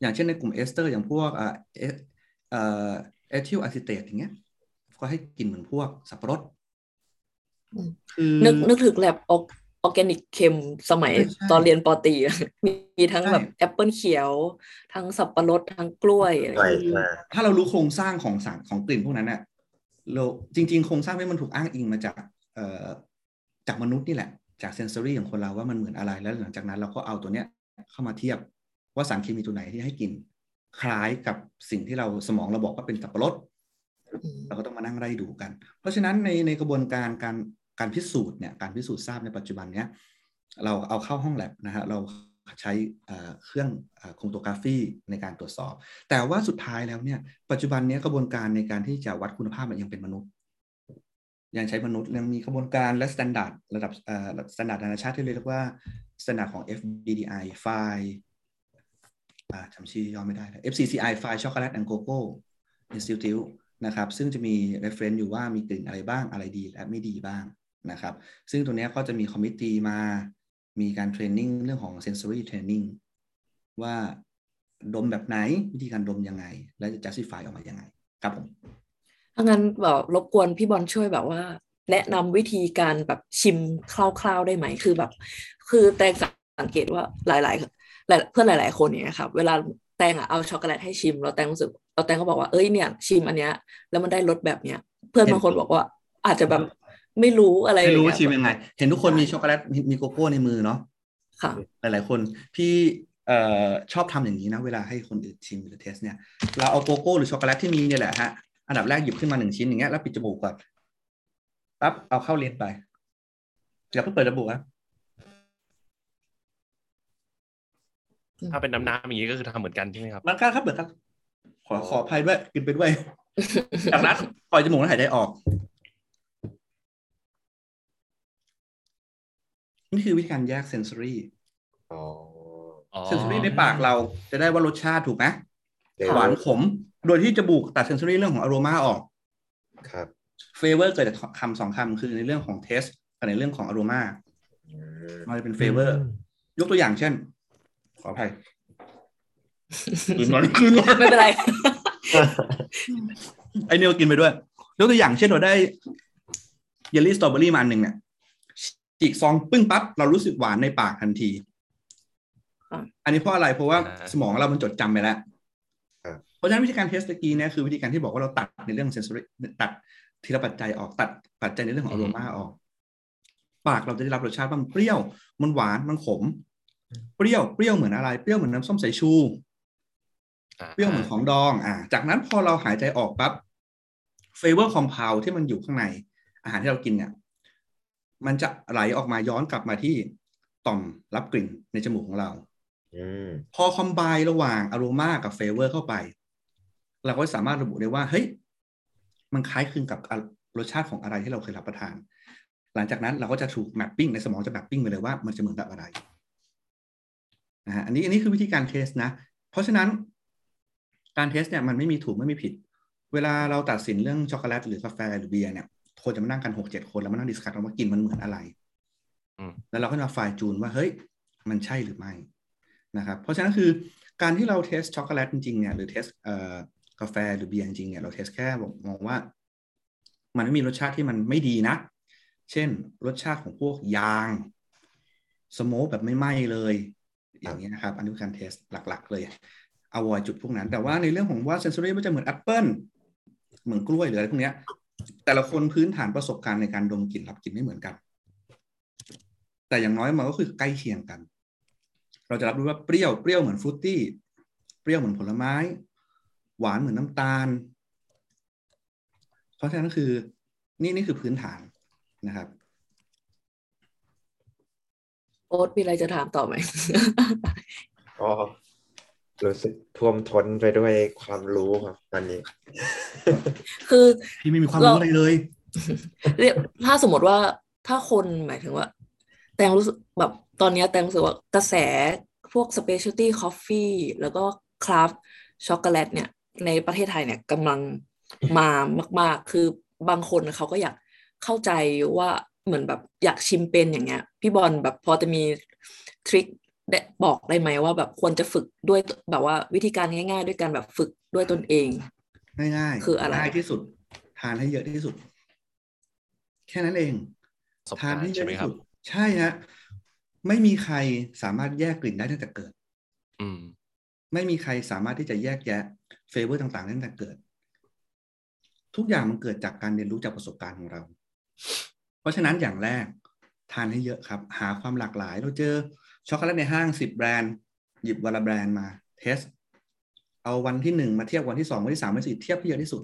อย่างเช่นในกลุ่มเอสเตอร์ อย่างพวกเอ่อเอเอ่อเอทิลอะซิเตตอย่างเงี้ย ก็ให้กลิ่นเหมือนพวกสับปะรดอืมคือนึกนึกถึง lab organic chem สมัยใช่ใช่ตอนเรียนปอตรีอะมีมีทั้งใช่แบบแอปเปิลเขียว ทั้งสับปะรดทั้งกล้วยอะไรใช่อย่างเงี้ยใช่ถ้าเรารู้โครงสร้างของสารของกลิ่นพวกนั้นเนี่ยเราจริง ๆ โครงสร้างนี้มันถูกอ้างอิงมาจากเอ่อจากมนุษย์นี่แหละ จาก sensory ของคนเราว่ามันเหมือนอะไรแล้วหลังจากนั้นเราก็เอาตัวเนี้ยเข้ามาเทียบว่าสารเคมีตัวไหนที่ให้กลิ่นคล้ายกับสิ่งที่เราสมองเราบอกว่าเป็นสับปะรดอืมเราก็ต้องมานั่งไล่ดูกัน เพราะฉะนั้นในในกระบวนการการ การพิสูจน์เนี่ยการพิสูจน์ทราบในปัจจุบันเนี้ยเราเอาเข้าห้องแลบนะฮะเราใช้เครื่อง chromatography ในการตรวจสอบ แต่ว่าสุดท้ายแล้วเนี่ยปัจจุบันเนี้ยกระบวนการในการที่จะวัดคุณภาพมันยังเป็นมนุษย์ ยังใช้มนุษย์ยังมีกระบวนการและ standard ระดับเอ่อstandard นานาชาติที่เรียกว่าสแตนดาร์ดของ FBDI ไฟล์จำชื่อย่อไม่ได้แล้ว FCCI Fine Chocolate and Cocoa Institute นะครับซึ่งจะมี reference อยู่ว่ามีกลิ่นอะไรบ้างอะไรดีและไม่ดีบ้าง นะครับ ซึ่งตัวนี้ก็จะมี committee มา มีการ training เรื่องของ sensory training ว่าดมแบบไหนวิธีการดมยังไง และจะ justify ออกมายังไง ครับผมถ้างั้นแบบรบกวนพี่บอลช่วยแบบว่า แนะนำวิธีการแบบชิมคร่าวๆได้ไหมคือแบบ คือแตงสังเกตว่าหลายๆหลายเพื่อนหลาย ๆ คนเนี่ยครับเวลาแตงอะเอาช็อกโกแลตให้ชิมแล้วแตงรู้สึกแล้วแตงก็บอกว่าเอ้ยเนี่ยชิมอันเนี้ยแล้วมันได้รสแบบเนี้ย เพื่อนบางคนบอกว่าอาจจะแบบ ไม่รู้อะไรไม่รู้ว่าอย่างเงี้ยยังไง เห็นทุกคนมีช็อกโกแลตมีมีโกโก้ในมือเนาะค่ะ หลาย ๆ คนพี่เอ่อชอบทำอย่างนี้นะ เวลาให้คนอื่นชิมหรือ taste เนี่ย เราเอาโกโก้หรือช็อกโกแลตที่มีเนี่ยแหละฮะอันดับแรกหยิบขึ้นมาหนึ่งชิ้นอย่างเงี้ยแล้วปิดจมูกก่อนปั๊บเอาเข้าเลนส์ไปอย่าเพิ่งเปิดจมูกนะถ้าเป็นน้ำน้ำอย่างนี้ก็คือทำเหมือนกันใช่ไหมครับมันก็ครับเหมือนครับ ขอขออภัยด้วยกินไปด้วยจากนั้นปล่อยจมูกแล้วหายใจออก นี่คือวิธีการแยกเซนซอรี่อ๋ออ๋อเซนซอรี่ในปากเราจะได้ว่ารสชาติถูกไหมเปรี้ยวหวานขม โดยที่จะบุกตัดเซนซอรี่เรื่องของอารมาออก ครับ flavor เกิดจากคำสองคำคือในเรื่องของ taste กับในเรื่องของอารมาอืมมันจะเป็น flavor ยกตัวอย่างเช่น ขออภัยกลืนก่อนกลืนก่อนไม่เป็นไร ไอเนียกินไปด้วย ยกตัวอย่างเช่นเราได้เยลลี่สตรอเบอรี่มาอันหนึ่งเนี่ย ฉีกซองปึ้งปั๊บเรารู้สึกหวานในปากทันทีอะอันนี้เพราะอะไรเพราะว่าสมองเรามันจดจำไปแล้วครับเพราะฉะนั้นวิธีการ taste ตะกี้เนี่ยคือวิธีการที่บอกว่าเราตัดในเรื่อง sensory ตัดทีละปัจจัยออกตัดปัจจัยในเรื่องของอารมาออก ปากเราจะได้รับรสชาติว่ามันเปรี้ยวมันหวานมันขม เปรี้ยวเปรี้ยวเหมือนอะไรเปรี้ยวเหมือนน้ำส้มสายชูอ่าเปรี้ยวเหมือนของดอง อ่า จากนั้นพอเราหายใจออกปั๊บ flavor compound ที่มันอยู่ข้างใน อาหารที่เรากินเนี่ย มันจะไหลออกมาย้อนกลับมาที่ต่อมรับกลิ่นในจมูกของเราอืมพอคอมไบระหว่างอ r รมากับเฟเวอร์เข้าไป เราก็สามารถระบุได้ว่า เฮ้ย มันคล้ายคลึงกับรสชาติของอะไรที่เราเคยรับประทาน หลังจากนั้นเราก็จะถูก mapping ในสมองจะ mapping ไปเลยว่ามันจะเหมือนกับอะไรนะฮะอันนี้อันนี้คือวิธีการ taste นะ เพราะฉะนั้นการ taste เนี่ยมันไม่มีถูกไม่มีผิด เวลาเราตัดสินเรื่องช็อกโกแลตหรือกาแฟหรือเบียร์เนี่ย คนจะมานั่งกันหกเจ็ดคนแล้วมานั่ง discuss กันว่ากินมันเหมือนอะไรอืมแล้วเราก็มา fine tune ว่าเฮ้ย มันใช่หรือไม่นะครับ เพราะฉะนั้นคือการที่เรา taste ช็อกโกแลตจริงๆเนี่ยหรือ taste เอ่อกาแฟหรือเบียร์จริงๆเนี่ยเรา taste แค่มองว่า มันไม่มีรสชาติที่มันไม่ดีนะ เช่น รสชาติของพวกยาง smoke แบบไม่ไหม้เลย อย่างนี้นะครับ อันนี้คือการ taste หลักๆ เลย avoid จุดพวกนั้น แต่ว่าในเรื่องของว่า sensory มันจะเหมือนแอปเปิลเหมือนกล้วยหรืออะไรพวกเนี้ย แต่ละคนพื้นฐานประสบการณ์ในการดมกลิ่นรับกลิ่นไม่เหมือนกัน แต่อย่างน้อยมันก็คือใกล้เคียงกัน เราจะรับรู้ว่าเปรี้ยวเปรี้ยวเหมือนฟรุตตี้เปรี้ยวเหมือนผลไม้ หวานเหมือนน้ำตาล เพราะฉะนั้นคือนี่นี่คือพื้นฐานนะครับโอ๊ตมีอะไรจะถามต่อไหมก็ รู้สึกท่วมท้นไปด้วยความรู้ครับตอนนี้ คือพี่ไม่มีความรู้อะไรเลยเรียกถ้าสมมติว่าถ้าคนหมายถึงว่า แตงรู้สึกแบบตอนเนี้ยแตงรู้สึกว่ากระแสพวก specialty coffee แล้วก็คราฟช็อกโกแลตเนี่ย ในประเทศไทยเนี่ยกำลังมามาก ๆ คือบางคนเขาก็อยากเข้าใจว่าเหมือนแบบอยากชิมเป็นอย่างเงี้ย พี่บอลแบบพอจะมีทริค ได้บอกได้ไหมว่าแบบควรจะฝึกด้วยแบบว่าวิธีการง่าย ๆ ด้วยการแบบฝึกด้วยตนเอง ง่ายๆคืออะไรง่ายที่สุด ทานให้เยอะที่สุด แค่นั้นเองประสบทานการให้ณ์เยใช่อะไหมที่ครับสุด ใช่ฮะไม่มีใครสามารถแยกกลิ่นได้ตั้งแต่เกิด อืม ไม่มีใครสามารถที่จะแยกแยะเฟเวอร์ต่างๆได้ตั้งแต่เกิด ทุกอย่างมันเกิดจากการเรียนรู้จากประสบการณ์ของเรา เพราะฉะนั้นอย่างแรก ทานให้เยอะครับ หาความหลากหลายเราเจอ ช็อกโกแลตในห้างสิบแบรนด์ หยิบวันละแบรนด์มา taste เอาวันที่หนึ่งมาเทียบวันที่สองวันที่สามวันที่สี่เทียบให้เยอะที่สุด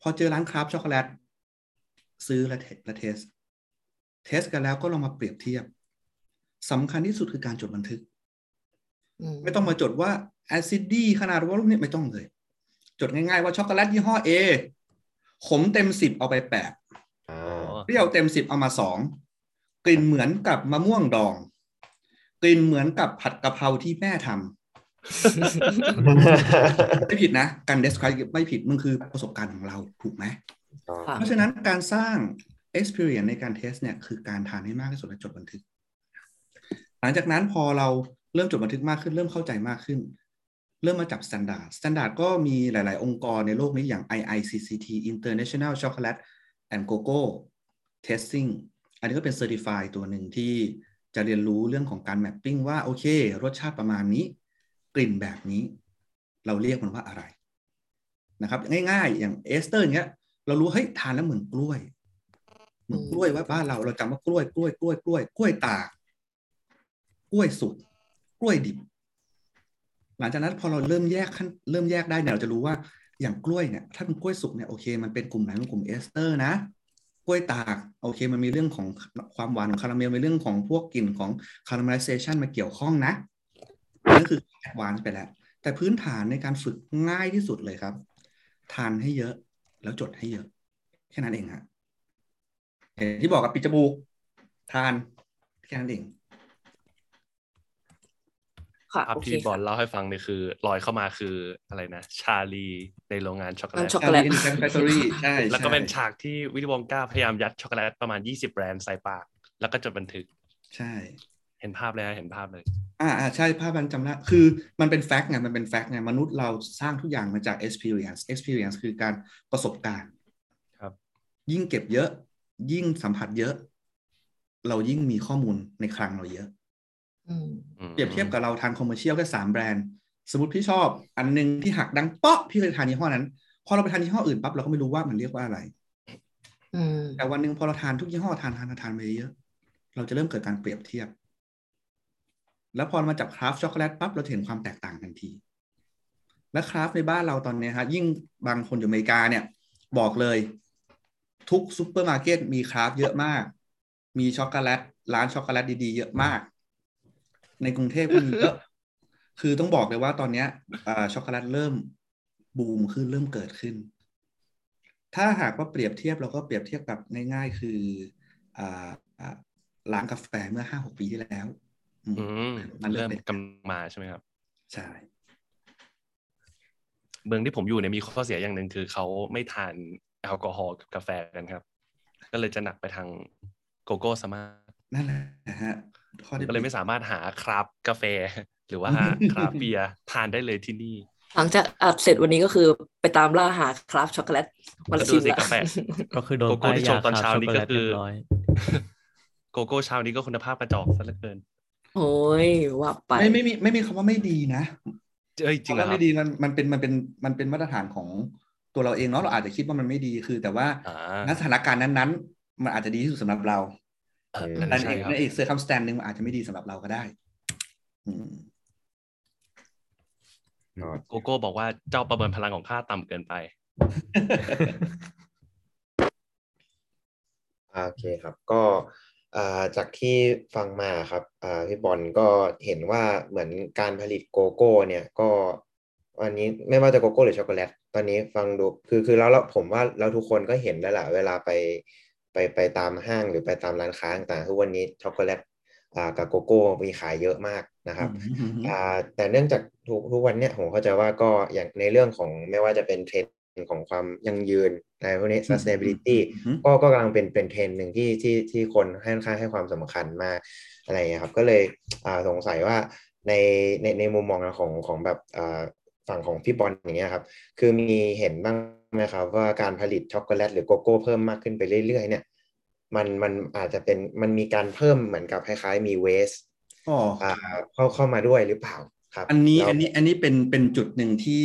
พอเจอร้าน craft ช็อกโกแลตซื้อและเทและ taste taste กันแล้วก็ลองมาเปรียบเทียบสำคัญที่สุดคือการจดบันทึกอืมไม่ต้องมาจดว่า acidity ขนาดว่าลูกนี้ไม่ต้องเลย จดง่ายๆว่าช็อกโกแลตยี่ห้อ A ขมเต็มสิบเอาไปแปดอ่าเปรี้ยวเต็มสิบเอามาสองกลิ่นเหมือนกับมะม่วงดอง กลิ่นเหมือนกับผัดกะเพราที่แม่ทำไม่ผิดนะ การ describe ไม่ผิดมันคือประสบการณ์ของเราถูกไหมค่ะเพราะฉะนั้นการสร้าง experience ในการเทสเนี่ยคือการทานให้มากที่สุดและจดบันทึก หลังจากนั้นพอเราเริ่มจดบันทึกมากขึ้น เริ่มเข้าใจมากขึ้น เริ่มมาจับ standard standard ก็มีหลาย ๆ องค์กรในโลกนี้อย่าง IICCT International Chocolate and Cocoa Testing อันนี้ก็เป็น certify ตัวหนึ่งที่ จะเรียนรู้เรื่องของการ mapping ว่าโอเค รสชาติประมาณนี้ กลิ่นแบบนี้ เราเรียกมันว่าอะไรนะครับ ง่ายๆ อย่างเอสเตอร์เนี้ย เรารู้เฮ้ยทานแล้วเหมือนกล้วย เหมือนกล้วยว่าบ้านเราเราจำว่ากล้วยกล้วยกล้วยกล้วยกล้วยตากกล้วยสุกกล้วยดิบ หลังจากนั้นพอเราเริ่มแยกขั้นเริ่มแยกได้เนี่ยเราจะรู้ว่าอย่างกล้วยเนี่ยถ้าเป็นกล้วยสุกเนี่ยโอเค มันเป็นกลุ่มไหนเป็นกลุ่มเอสเตอร์นะ กล้วยตากโอเคมันมีเรื่องของความหวานของคาราเมลมีเรื่องของพวกกลิ่นของคาราเมลไ z เซชันมาเกี่ยวข้องนะนั่นคือ advanced ไปแล้ว แต่พื้นฐานในการฝึกง่ายที่สุดเลยครับ ทานให้เยอะแล้วจดให้เยอะ แค่นั้นเองฮะเห็นที่บอกกับปิดจมูกทานแค่นั้นเอง ค่ะภาพโอเคที่บอลค่ะเล่าให้ฟังเนี่ยคือลอยเข้ามาคืออะไรนะ ชาลีในโรงงานช็อกโกแลร้านตช็อกโกแลตอินแฟคทอรี่ใช่แล้วก็เป็นใช่ฉากที่วิลลี่วองกาพยายามยัดช็อกโกแลตประมาณ 20แบรนด์ใส่ปาก แล้วก็จดบันทึก ใช่ เห็นภาพเลยนะเห็นภาพเลย อ่าอ่าใช่ภาพมันจำได้คือมันเป็นแฟกต์ไงมันเป็นแฟกต์ไงมนุษย์เราสร้างทุกอย่างมาจาก experience experience คือการประสบการณ์ ครับ ยิ่งเก็บเยอะ ยิ่งสัมผัสเยอะ เรายิ่งมีข้อมูลในคลังเราเยอะอืมอืม เปรียบเทียบกับเราทาน commercial แค่สามแบรนด์ สมมติพี่ชอบอันหนึ่งที่หักดังเปาะพี่เคยทานยี่ห้อนั้น พอเราไปทานยี่ห้ออื่นปั๊บเราก็ไม่รู้ว่ามันเรียกว่าอะไรอืมแต่วันหนึ่งพอเราทานทุกยี่ห้อทานทานทานทานไปเยอะเราจะเริ่มเกิดการเปรียบเทียบ แล้วพอมาจับ craft ช็อกโกแลตปั๊บเราจะเห็นความแตกต่างทันที และ craft ในบ้านเราตอนนี้ฮะยิ่งบางคนอยู่อเมริกาเนี่ย บอกเลย ทุกซูเปอร์มาร์เก็ตมี craft เยอะมาก มีช็อกโกแลตร้านช็อกโกแลตดีๆ เยอะมาก ในกรุงเทพก็มีเยอะคือต้องบอกเลยว่าตอนเนี้ยอ่าช็อกโกแลตเริ่มบูมขึ้นเริ่มเกิดขึ้น ถ้าหากว่าเปรียบเทียบเราก็เปรียบเทียบกับง่าย ๆ คืออ่าอ่าร้านกาแฟเมื่อห้าหกปีที่แล้วอืมอืมมันเริ่เริ่มมเป็นกำลังมาใช่ไหมครับ ใช่เมืองที่ผมอยู่เนี่ยมีข้อเสียอย่างหนึ่งคือเขาไม่ทานแอลกอฮอล์กับกาแฟกันครับ ก็เลยจะหนักไปทางโกโก้ซะมากนั่นแหละฮะข้อที่ ก็เลยไม่สามารถหาคราฟต์กาแฟ หรือว่าคราฟต์เบียร์ทานได้เลยที่นี่ หลังจากอัดเสร็จวันนี้ก็คือไปตามล่าหาคราฟต์ช็อกโกแลตมาก็ชิดูมสิละกาแฟก็คือโดนโกโก้ป้ายที่ชยางตอนคาเช้าช็อกนี้โกก็แลตคืเรียบร้อยโกโก้เช้านี้ก็คุณภาพกระจอกซะเหลือเกินโอ้ยว่าไปไม่ไม่มีไม่มีคำว่าไม่ดีนะเอ้ยจริงเหรอคำคว่ารับไม่ดีมันมันเป็นมันเป็นมันเป็นมาตรฐานของตัวเราเองเนาะเราอาจจะคิดว่ามันไม่ดีคือ แต่ว่าอ่าณสถานการณ์นั้นๆ มันอาจจะดีที่สุดสำหรับเราเออ แต่นั่นในใช่อีกครับในอีก circumstance หนึ่งมันอาจจะไม่ดีสำหรับเราก็ได้อืมโกโก้บอกว่าเจ้าประเมินพลังของข้าต่ำเกินไปอ่าโอเคครับ ก็อ่าจากที่ฟังมาครับอ่าพี่บอลก็เห็นว่าเหมือนการผลิตโกโก้ เนี่ยก็วันนี้ไม่ว่าจะโกโก้หรือช็อกโกแลตตอนนี้ฟังดูคือคือแล้วเราผมว่าเราทุกคนก็เห็นแล้วแหละเวลาไป ไปไปตามห้างหรือไปตามร้านค้าต่างๆทุกวันนี้ช็อกโกแลตอ่ากับโกโก้มีขายเยอะมากนะครับอืมอ่าแต่เนื่องจากทุกทุกวันเนี่ยผมเข้าใจว่าก็อย่างในเรื่องของไม่ว่าจะเป็นเทรนด์ของความยั่งยืนในพวกนี้ sustainability อืมก็ก็กำลังเป็นเป็นเทรนด์หนึ่งที่ที่ที่คนให้ค่อนข้างให้ความสำคัญมากอะไรอย่างเงี้ยครับ ก็เลยอ่าสงสัยว่าในในในมุมมองของของแบบอ่า ฝั่งของพี่บอลอย่างเงี้ยครับคือมีเห็นบ้างไหมครับว่าการผลิตช็อกโกแลตหรือโกโก้เพิ่มมากขึ้นไปเรื่อยๆ เนี่ยมันมันอาจจะเป็นมันมีการเพิ่มเหมือนกับคล้ายๆมีเวสอ๋ออ่าเข้าเข้ามาด้วยหรือเปล่าครับ อันนี้แล้วอันนี้อันนี้เป็นเป็นจุดหนึ่งที่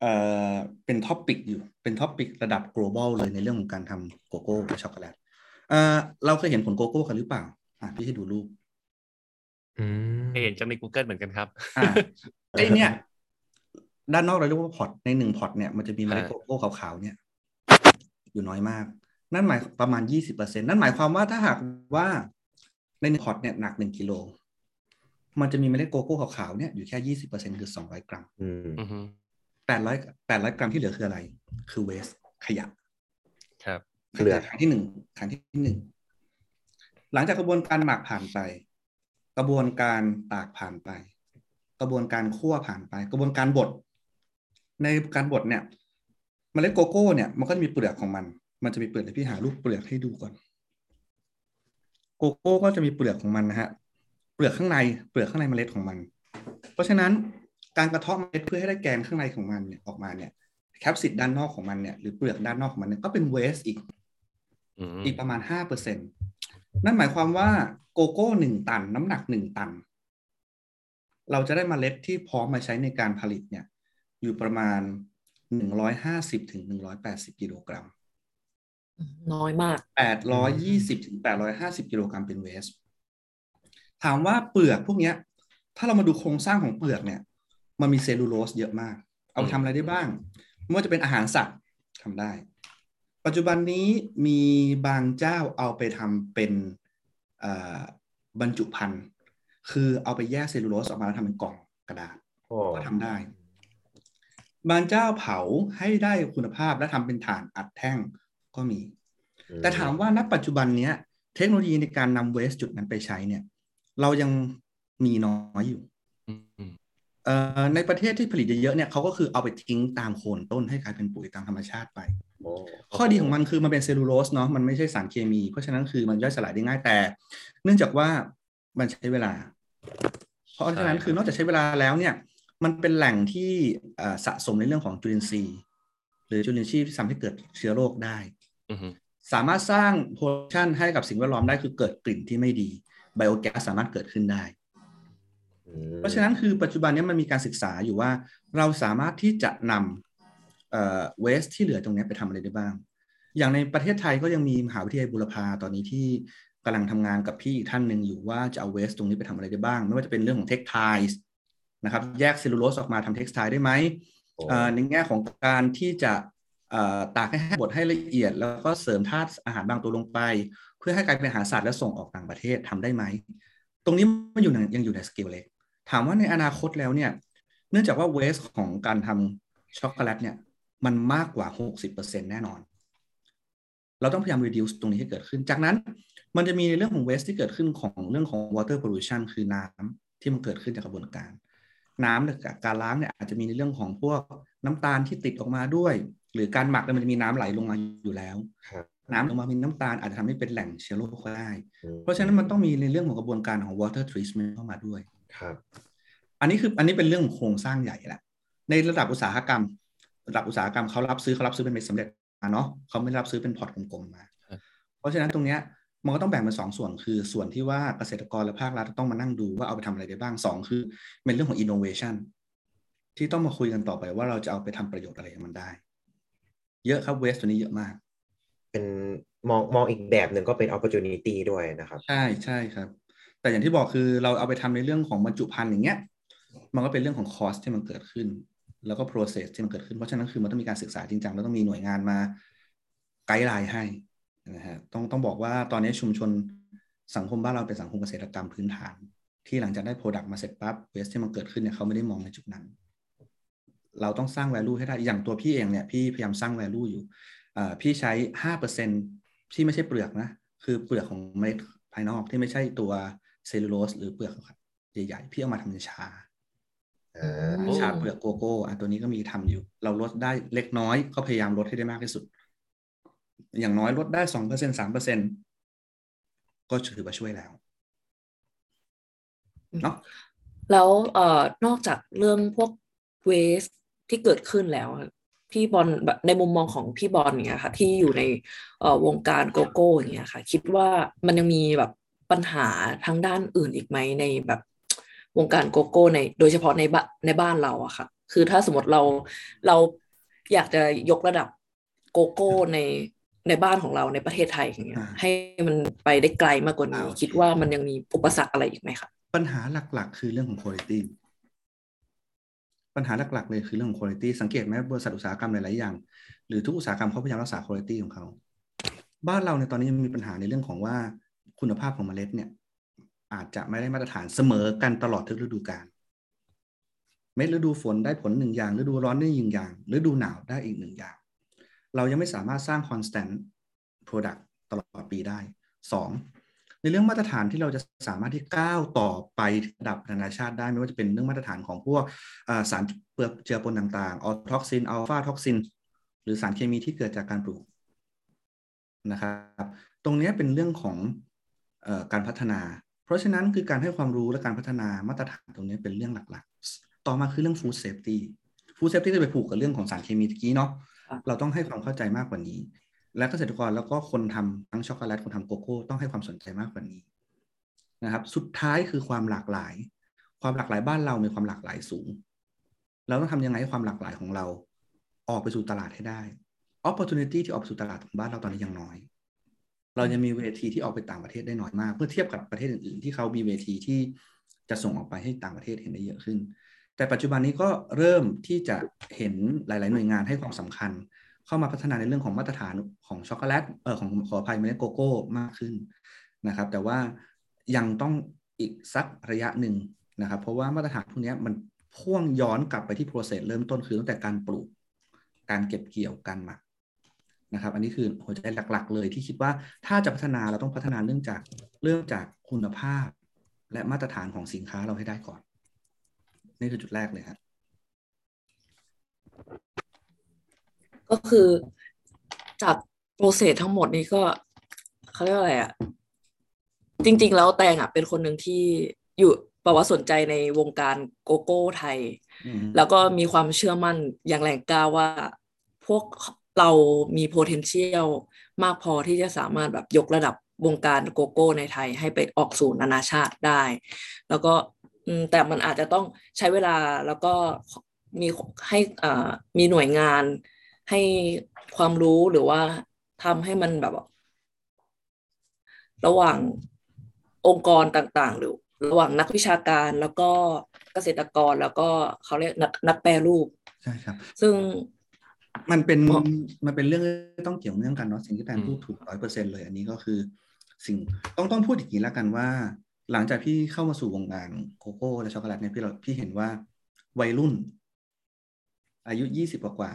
เอ่อเป็น topic อยู่เป็น topic ระดับ global เลยในเรื่องของการทำโกโก้ช็อกโกแลตเอ่อเราเคยเห็นผลโกโก้กันหรือเปล่าอะพี่ให้ดูรูปอืมเห็นจากใน Google เหมือนกันครับ อ่าไอเนี่ย ด้านนอกเราเรียกว่า pod ในหนึ่ง pod เนี่ยมันจะมีเมล็ดอ่าโกโก้ขาวๆเนี่ย อยู่น้อยมาก นั่นหมายประมาณยี่สิบเปอร์เซ็นนั่นหมายความว่าถ้าหากว่าในหนึ่ง pod เนี่ยหนักหนึ่งกิโลมันจะมีเมล็ดโกโก้ขาวๆเนี่ยอยู่แค่ยี่สิบเปอร์เซ็นคือสองร้อยกรัมอืมอือฮึแปดร้อยแปดร้อยกรัมที่เหลือคืออะไร คือเวสขยะ ครับเกลือครั้งที่หนึ่งครั้งที่หนึ่งหลังจากกระบวนการหมักผ่านไป กระบวนการตากผ่านไป กระบวนการคั่วผ่านไป กระบวนการบด ในการบดเนี่ยเมล็ดโกโก้เนี่ยมันก็จะมีเปลือกของมัน มันจะมีเปลือกเดี๋ยวพี่หารูปเปลือกให้ดูก่อน โกโก้ก็จะมีเปลือกของมันนะฮะ เปลือกข้างใน เปลือกข้างในเมล็ดของมัน เพราะฉะนั้นการกระเทาะเมล็ดเพื่อให้ได้แกนข้างในของมันเนี่ยออกมาเนี่ย capsid ด้านนอกของมันเนี่ยหรือเปลือกด้านนอกของมันเนี่ยก็เป็น waste อีกอืมอีกประมาณห้าเปอร์เซ็นนั่นหมายความว่าโกโก้หนึ่งตัน น้ำหนักหนึ่งตัน เราจะได้เมล็ดที่พร้อมมาใช้ในการผลิตเนี่ย อยู่ประมาณหนึ่งร้อยห้าสิบถึงหนึ่งร้อยแปดสิบกิโลกรัม น้อยมากแปดร้อยยี่สิบถึงแปดร้อยห้าสิบกิโลกรัมเป็น waste ถามว่าเปลือกพวกเนี้ย ถ้าเรามาดูโครงสร้างของเปลือกเนี่ย มันมีเซลลูโลสเยอะมาก เอาไปทำอะไรได้บ้างไม่ว่าจะเป็นอาหารสัตว์ทำได้ ปัจจุบันนี้มีบางเจ้าเอาไปทำเป็นเอ่อบรรจุภัณฑ์คือเอาไปแยกเซลลูโลสออกมาแล้วทำเป็นกล่องกระดาษโอ้ก็ทำได้ บางเจ้าเผาให้ได้คุณภาพและทำเป็นถ่านอัดแท่งก็มี แต่ถามว่าณปัจจุบันเนี้ย เทคโนโลยีในการนำ waste จุดนั้นไปใช้เนี่ย เรายังมีน้อยอยู่อืมเอ่อในประเทศที่ผลิตเยอะๆเนี่ยเขาก็คือเอาไปทิ้งตามโคนต้นให้กลายเป็นปุ๋ยตามธรรมชาติไปโอ้ข้อดีของมันคือมันเป็นเซลลูโลสเนาะมันไม่ใช่สารเคมี เพราะฉะนั้นคือมันย่อยสลายได้ง่ายแต่ เนื่องจากว่ามันใช้เวลา เพราะฉะนั้นคือนอกจากใช้เวลาแล้วเนี่ย มันเป็นแหล่งที่เอ่อสะสมในเรื่องของจุลินทรีย์ หรือจุลินทรีย์ที่ทำให้เกิดเชื้อโรคได้อืมสามารถสร้างโพลชันให้กับสิ่งแวดล้อมได้คือเกิดกลิ่นที่ไม่ดีไบโอแก๊สสามารถเกิดขึ้นได้อืมเพราะฉะนั้นคือปัจจุบันนี้มันมีการศึกษาอยู่ว่า เราสามารถที่จะนำเอ่อเวสที่เหลือตรงนี้ไปทำอะไรได้บ้าง อย่างในประเทศไทยก็ยังมีมหาวิทยาลัยบุรพาตอนนี้ที่กำลังทำงานกับพี่อีกท่านหนึ่งอยู่ว่าจะเอา waste ตรงนี้ไปทำอะไรได้บ้าง ไม่ว่าจะเป็นเรื่องของ textile นะครับแยกเซลลูโลสออกมาทำ textile ได้ไหมโอ้เอ่อในแง่ของการที่จะเอ่อตากให้แห้งบดให้ละเอียด แล้วก็เสริมธาตุอาหารบางตัวลงไป เพื่อให้กลายเป็นอาหารสัตว์แล้วส่งออกต่างประเทศทำได้ไหม ตรงนี้มันอยู่ในยังอยู่ในสเกลเล็กถามว่าในอนาคตแล้วเนี่ย เนื่องจากว่า waste ของการทำช็อกโกแลตเนี่ย มันมากกว่า 60%แน่นอน เราต้องพยายาม reduce ตรงนี้ให้เกิดขึ้น จากนั้นมันจะมีในเรื่องของ waste ที่เกิดขึ้นของเรื่องของ water pollution คือน้ำที่มันเกิดขึ้นจากกระบวนการ น้ำจากการล้างเนี่ยอาจจะมีในเรื่องของพวกน้ำตาลที่ติดออกมาด้วย หรือการหมักเนี่ยมันจะมีน้ำไหลลงมาอยู่แล้วครับน้ำลงมามีน้ำตาลอาจจะทำให้เป็นแหล่งเชื้อโรคก็ได้อืมเพราะฉะนั้นมันต้องมีในเรื่องของกระบวนการของ water treatment เข้ามาด้วยครับ อันนี้คืออันนี้เป็นเรื่องของโครงสร้างใหญ่แหละในระดับอุตสาหกรรม ระดับอุตสาหกรรมเขารับซื้อเขารับซื้อเป็นเม็ดสำเร็จมาเนาะเขาไม่รับซื้อเป็นพอร์ตกลมๆมาครับเพราะฉะนั้นตรงเนี้ย มันก็ต้องแบ่งเป็นสองส่วนคือส่วนที่ว่าเกษตรกรและภาครัฐต้องมานั่งดูว่าเอาไปทำอะไรได้บ้างสองคือเป็นเรื่องของ innovation ที่ต้องมาคุยกันต่อไปว่าเราจะเอาไปทำประโยชน์อะไรกับมันได้ เยอะครับเวสตัวนี้เยอะมาก เป็นมองมองอีกแบบหนึ่งก็เป็น opportunity ด้วยนะครับ ใช่ใช่ครับ แต่อย่างที่บอกคือเราเอาไปทำในเรื่องของบรรจุภัณฑ์อย่างเงี้ย มันก็เป็นเรื่องของคอสที่มันเกิดขึ้น แล้วก็ process ที่มันเกิดขึ้นเพราะฉะนั้นคือมันต้องมีการศึกษาจริงจังแล้วต้องมีหน่วยงานมาไกด์ไลน์ให้ นะฮะต้องต้องบอกว่าตอนนี้ชุมชนสังคมบ้านเราเป็นสังคมเกษตรกรรมพื้นฐาน ที่หลังจากได้ Product มาเสร็จปั๊บเวสที่มันเกิดขึ้นเนี่ยเขาไม่ได้มองในจุดนั้น เราต้องสร้าง value ให้ได้อย่างตัวพี่เองเนี่ยพี่พยายามสร้าง value อยู่อ่าพี่ใช้ห้าเปอร์เซ็นที่ไม่ใช่เปลือกนะคือเปลือกของเมล็ดภายนอกที่ไม่ใช่ตัวเซลลูโลสหรือเปลือกใหญ่ๆพี่เอามาทำเป็นชาอ่าโอ้ชาเปลือกโกโก้อะตัวนี้ก็มีทำอยู่ เราลดได้เล็กน้อยก็พยายามลดให้ได้มากที่สุด อย่างน้อยลดได้สองเปอร์เซ็นต์สามเปอร์เซ็นต์ก็ถือว่าช่วยแล้วเนาะแล้วเอ่อนอกจากเรื่องพวก waste ที่เกิดขึ้นแล้วอะพี่บอลแบบในมุมมองของพี่บอลเนี่ยค่ะ ที่อยู่ในเอ่อวงการโกโก้อย่างเงี้ยค่ะ คิดว่ามันยังมีแบบปัญหาทางด้านอื่นอีกไหมในแบบวงการโกโก้ในโดยเฉพาะในบ้านในบ้านเราอะค่ะ คือถ้าสมมติเราเราอยากจะยกระดับโกโก้ใน ในบ้านของเราในประเทศไทยอย่างเงี้ยอ่าให้มันไปได้ไกลมากกว่านี้อ่าโอเคคิดว่ามันยังมีอุปสรรคอะไรอีกไหมคะปัญหาหลักๆ คือเรื่องของ quality ปัญหาหลักๆเลยคือเรื่องของ quality สังเกตไหมบริษัทอุตสาหกรรมหลายๆอย่าง หรือทุกอุตสาหกรรมเขาพยายามรักษา quality ของเขาบ้านเราในยตอนนี้ยังมีปัญหาในเรื่องของว่าคุณภาพของเมล็ดเนี่ย อาจจะไม่ได้มาตรฐานเสมอกันตลอดทุกฤดูกาลเม็ดฤดูฝนได้ผลหนึ่งอย่างฤดูร้อนได้หนึ่งอย่างฤดูหนาวได้อีกหนึ่งอย่าง เรายังไม่สามารถสร้าง constant product ตลอดปีได้สองในเรื่องมาตรฐานที่เราจะสามารถที่ก้าวต่อไประดับนานาชาติได้ ไม่ว่าจะเป็นเรื่องมาตรฐานของพวกสารเปลือกเจือปนต่างๆออ toxin อะฟลาท็อกซินหรือสารเคมีที่เกิดจากการปลูกนะครับตรงนี้เป็นเรื่องของออการพัฒนา เพราะฉะนั้นคือการให้ความรู้และการพัฒนามาตรฐานตรงนี้เป็นเรื่องหลักๆ ต่อมาคือเรื่อง food safety food safety จะไปผูกกับเรื่องของสารเคมีตะกี้เนาะ เราต้องให้ความเข้าใจมากกว่านี้ และเกษตรกรแล้วก็คนทำทั้งช็อกโกแลตคนทำโกโก้ต้องให้ความสนใจมากกว่านี้นะครับ สุดท้ายคือความหลากหลาย ความหลากหลายบ้านเรามีความหลากหลายสูง เราต้องทำยังไงให้ความหลากหลายของเรา ออกไปสู่ตลาดให้ได้ opportunity ที่ออกไปสู่ตลาดของบ้านเราตอนนี้ยังน้อย เรายังมีเวทีที่ออกไปต่างประเทศได้น้อยมาก เมื่อเทียบกับประเทศอื่นๆ ที่เขามีเวทีที่จะส่งออกไปให้ต่างประเทศเห็นได้เยอะขึ้น แต่ปัจจุบันนี้ก็เริ่มที่จะเห็นหลาย ๆ หน่วยงานให้ความสำคัญ เข้ามาพัฒนาในเรื่องของมาตรฐานของช็อกโกแลตเออของขออภัยเมล็ดโกโก้มากขึ้นนะครับ แต่ว่ายังต้องอีกสักระยะหนึ่งนะครับ เพราะว่ามาตรฐานพวกนี้มันพ่วงย้อนกลับไปที่ process เริ่มต้นคือตั้งแต่การปลูกการเก็บเกี่ยวการหมักนะครับ อันนี้คือหัวใจหลัก ๆ เลยที่คิดว่าถ้าจะพัฒนาเราต้องพัฒนาเรื่องจากเริ่มจากคุณภาพ และมาตรฐานของสินค้าเราให้ได้ก่อน นี่คือจุดแรกเลยครับก็คือจาก process ทั้งหมดนี้ก็เขาเรียกว่าอะไรอะจริง ๆ แล้วแตนอะเป็นคนหนึ่งที่อยู่ประวัติสนใจในวงการโกโก้ไทยอืมแล้วก็มีความเชื่อมั่นอย่างแรงกล้าว่าพวกเรามี potential มากพอที่จะสามารถแบบยกระดับวงการโกโก้ในไทยให้ไปออกสู่นานาชาติได้ แล้วก็อืม แต่มันอาจจะต้องใช้เวลาแล้วก็มีให้อ่ามีหน่วยงานให้ความรู้หรือว่าทำให้มันแบบว่าระหว่างองค์กรต่างๆ หรือระหว่างนักวิชาการแล้วก็เกษตรกรแล้วก็เขาเรียกนักนักแปรรูปใช่ครับ ซึ่งมันเป็นเพราะมันเป็นเรื่องที่ต้องเกี่ยวเนื่องกันเนาะสิ่งที่แปนอืมพูดถูกร้อยเปอร์เซ็นเลย อันนี้ก็คือ สิ่งต้องต้องพูดอย่างนี้แล้วกันว่า หลังจากพี่เข้ามาสู่วงการโกโก้และช็อกโกแลตเนี่ยพี่เราพี่เห็นว่าวัยรุ่น อายุยี่สิบกว่า